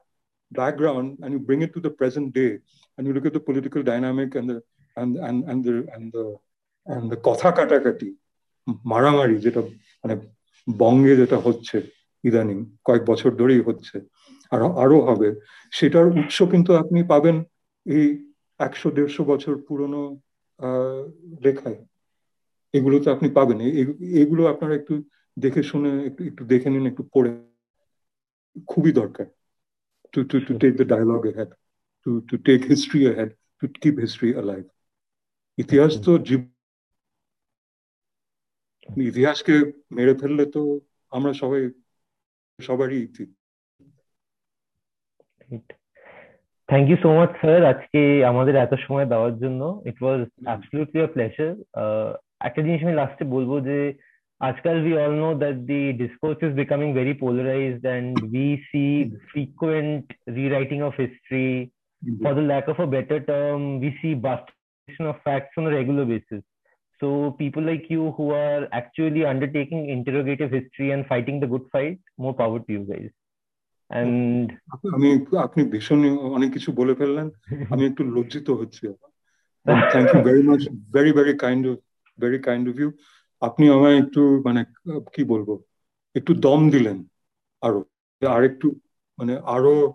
background and you bring it to the present day and you look at the political dynamic and the and and and the and the and the কথা কাটাকাটি মারামারি যেটা মানে বঙ্গে যেটা হচ্ছে ইদানিং কয়েক বছর ধরেই হচ্ছে আর, আরও হবে। সেটার উৎস কিন্তু আপনি পাবেন এই একশো, দেড়শো বছর পুরনো লেখায়। এগুলো তো আপনি পাবেন। এগুলো আপনারা একটু দেখে শুনে, একটু একটু দেখে নিন, একটু পড়ে। খুবই দরকার। To to to take the dialogue had to to take history head to keep history alive ইতিহাস তো জীব, ইতিহাসকে মেরে ফেললে তো আমরা সবাই, সবারই ইতি thank you so much sir আজকে আমাদের এত সময় দেওয়ার জন্য ইট ওয়াজ অ্যাবসলিউটলি আ প্লেজার একটা জিনিস আমি লাস্টে বলবো যে আজকাল we all know that the discourse is becoming very polarized and we see frequent rewriting of history for the lack of a better term we see bustation of facts on a regular basis so people like you who are actually undertaking interrogative history and fighting the good fight more power to you guys and আমি আপনি ভীষণ অনেক কিছু বলে ফেললেন। আমি একটু লজ্জিত হচ্ছি thank you very much very very kind of very kind of you আপনি আমায় একটু মানে কি বলব একটু দম দিলেন আরও। আর একটু মানে আরও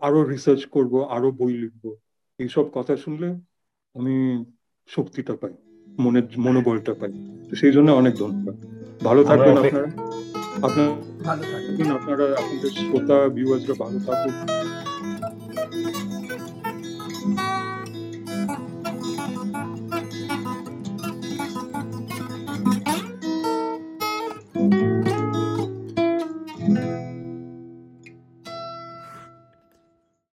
আরও রিসার্চ করব আরও বই লিখব। এইসব কথা শুনলে আমি শক্তিটা পাই মনের মনোবলটা পাই। সেই জন্য অনেক ধন্যবাদ। ভালো থাকবেন আপনারা। আপনার ভালো থাকবেন। আপনারা আপনাদের শ্রোতা ভিউয়ার্সরা ভালো থাকুন।